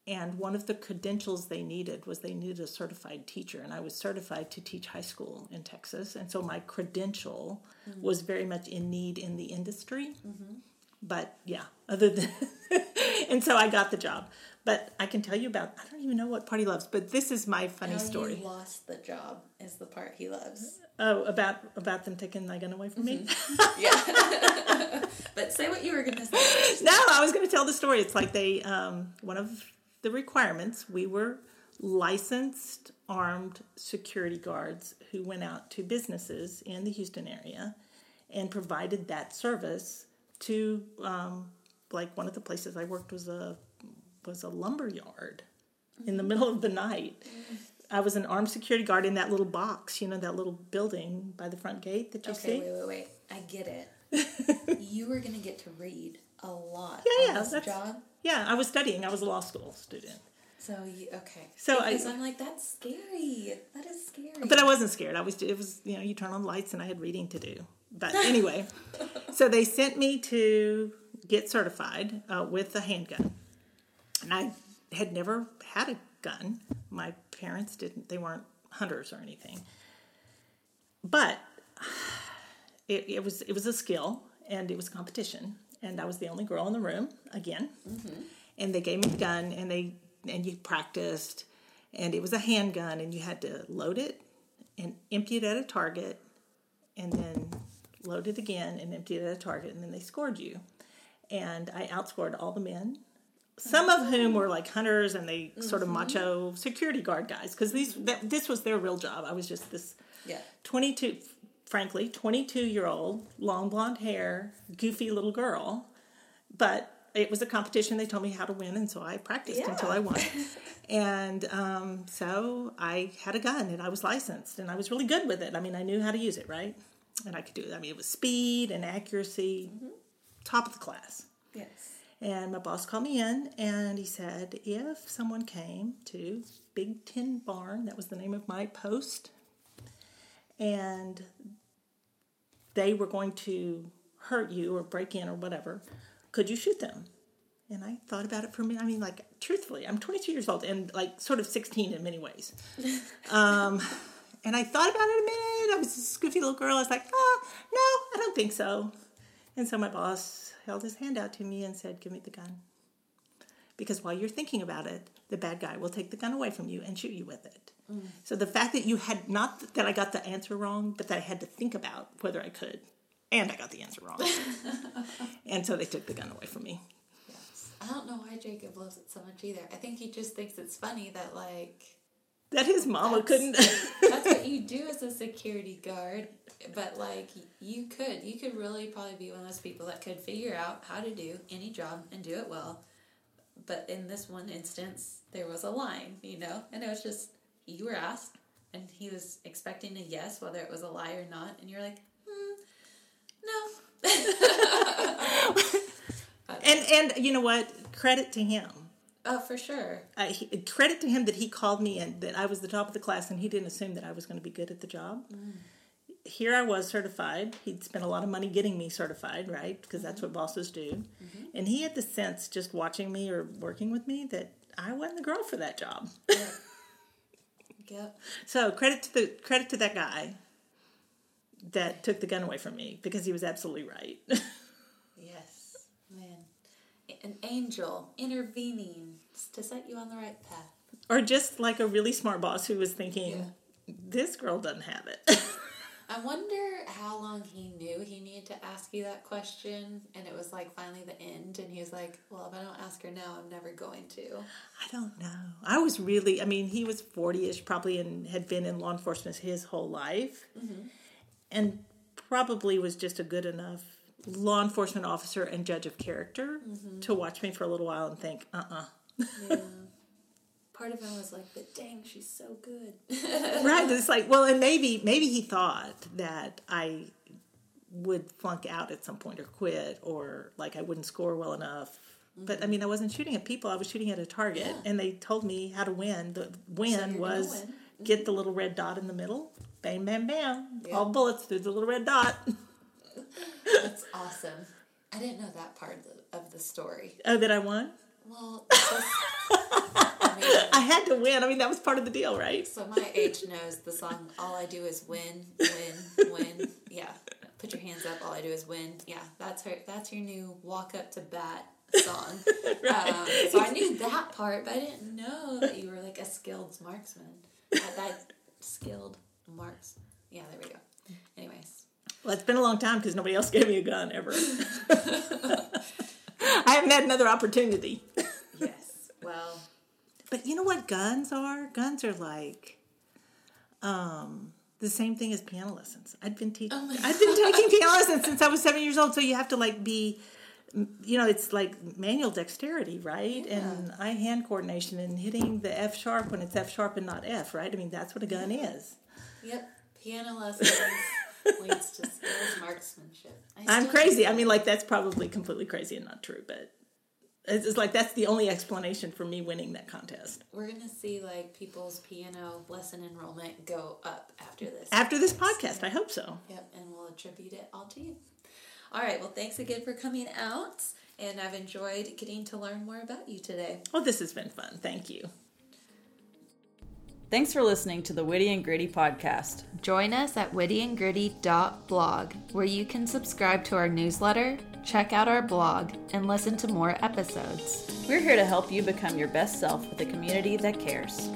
and one of the credentials they needed was they needed a certified teacher and i was certified to teach high school in texas and so my credential mm-hmm. was very much in need in the industry mm-hmm. But yeah other than and so i got the job. But i can tell you about i don't even know what part he loves but this is my funny How story. lost the job is the part he loves. oh about about them taking my gun away from me? Yeah. but say what you were going to say. No i was going to tell the story. It's like they um, one of the requirements we were licensed armed security guards who went out to businesses in the houston area and provided that service to um, like one of the places i worked was a was a lumber yard in the middle of the night i was an armed security guard in that little box you know that little building by the front gate that you Okay, see wait, wait, wait. I get it. you were going to get to read a lot Yeah, yeah, this that's- job. yeah i was studying i was a law school student So you okay? So I- because I, am like that's scary. That is scary. But I wasn't scared. I was. It was you know you turn on the lights and I had reading to do. But anyway, so they sent me to get certified uh, with a handgun, and I had never had a gun. My parents didn't. They weren't hunters or anything. But it, it was it was a skill and it was a competition, and I was the only girl in the room again. And they gave me the gun, and they and you practiced, and it was a handgun, and you had to load it and empty it at a target, and then load it again and empty it at a target, and then they scored you. And I outscored all the men, some of whom were like hunters and they sort of macho security guard guys, because these that, this was their real job. I was just this yeah. 22 frankly 22 year old long blonde hair goofy little girl but it was a competition they told me how to win and so i practiced Yeah. until i won and um, so i had a gun and i was licensed and i was really good with it i mean i knew how to use it right and i could do it i mean it was speed and accuracy top of the class Yes. and my boss called me in and he said, if someone came to Big Tin Barn, that was the name of my post, and they were going to hurt you or break in or whatever, could you shoot them? And I thought about it for a minute. I mean, like, truthfully, I'm 22 years old and like sort of 16 in many ways. Um, and I thought about it a minute. I was a goofy little girl. I was like, oh, no, I don't think so. And so my boss held his hand out to me and said, Give me the gun. Because while you're thinking about it, the bad guy will take the gun away from you and shoot you with it. Mm. So the fact that you had not that I got the answer wrong, but that I had to think about whether I could, and I got the answer wrong. and so they took the gun away from me. Yes. I don't know why Jacob loves it so much either. I think he just thinks it's funny that like That his mama That's- couldn't. that's what you do as a security guard. But like you could, you could really probably be one of those people that could figure out how to do any job and do it well. But in this one instance, there was a line, you know, and it was just you were asked and he was expecting a yes, whether it was a lie or not, and you're like, hmm, no. And and you know what? Credit to him. Oh, for sure. I, he, credit to him that he called me and that I was the top of the class and he didn't assume that I was going to be good at the job. Mm. Here I was certified. He'd spent a lot of money getting me certified, right? Because that's mm-hmm. what bosses do. Mm-hmm. And he had the sense, just watching me or working with me, that I wasn't the girl for that job. Yep. so credit to the credit to that guy that took the gun away from me because he was absolutely right. Yes. An angel intervening to set you on the right path. or just like a really smart boss who was thinking, this girl doesn't have it. I wonder how long he knew he needed to ask you that question, and it was like finally the end, and he was like, "Well, if I don't ask her now, I'm never going to." I don't know. I was really, I mean, he was 40 ish probably and had been in law enforcement his whole life mm-hmm. and probably was just a good enough law enforcement officer and judge of character to watch me for a little while and think, uh uh Yeah. Part of him was like, "But dang, she's so good." right. It's like, well, and maybe, maybe he thought that I would flunk out at some point or quit or like I wouldn't score well enough. But I mean, I wasn't shooting at people. I was shooting at a target, Yeah. and they told me how to win. The win gonna was win. get the little red dot in the middle, bam, bam, bam, Yeah. all bullets through the little red dot. That's awesome. I didn't know that part of the, story. Oh, that I won. Well, I mean, I had to win. I mean, that was part of the deal, right? so my age knows the song. All I do is win, win, win. Yeah, put your hands up. All I do is win. Yeah, that's her. That's your new walk up to bat song. um, so I knew that part, but I didn't know that you were like a skilled marksman. That, that skilled marks. Yeah, there we go. Anyways, Well, it's been a long time because nobody else gave me a gun ever. I haven't had another opportunity. yes. Well, But you know what guns are? Guns are like um the same thing as piano lessons. I'd been teaching Oh I've been taking piano lessons since I was 7 years old, so you have to like be you know, it's like manual dexterity, right? And eye hand coordination and hitting the F sharp when it's F sharp and not F, right? I mean, that's what a gun is. yep. Piano lessons leads to skills marksmanship. I I'm crazy. I mean, like that's probably completely crazy and not true, but it's it's like that's the only explanation for me winning that contest. We're gonna see like people's piano lesson enrollment go up after this. After this podcast, I hope so. Yep, and we'll attribute it all to you. All right, well, thanks again for coming out, and I've enjoyed getting to learn more about you today. Well, this has been fun. Thank you. Thanks for listening to the Witty and Gritty podcast. Join us at wittyandgritty.blog, where you can subscribe to our newsletter, check out our blog, and listen to more episodes. We're here to help you become your best self with a community that cares.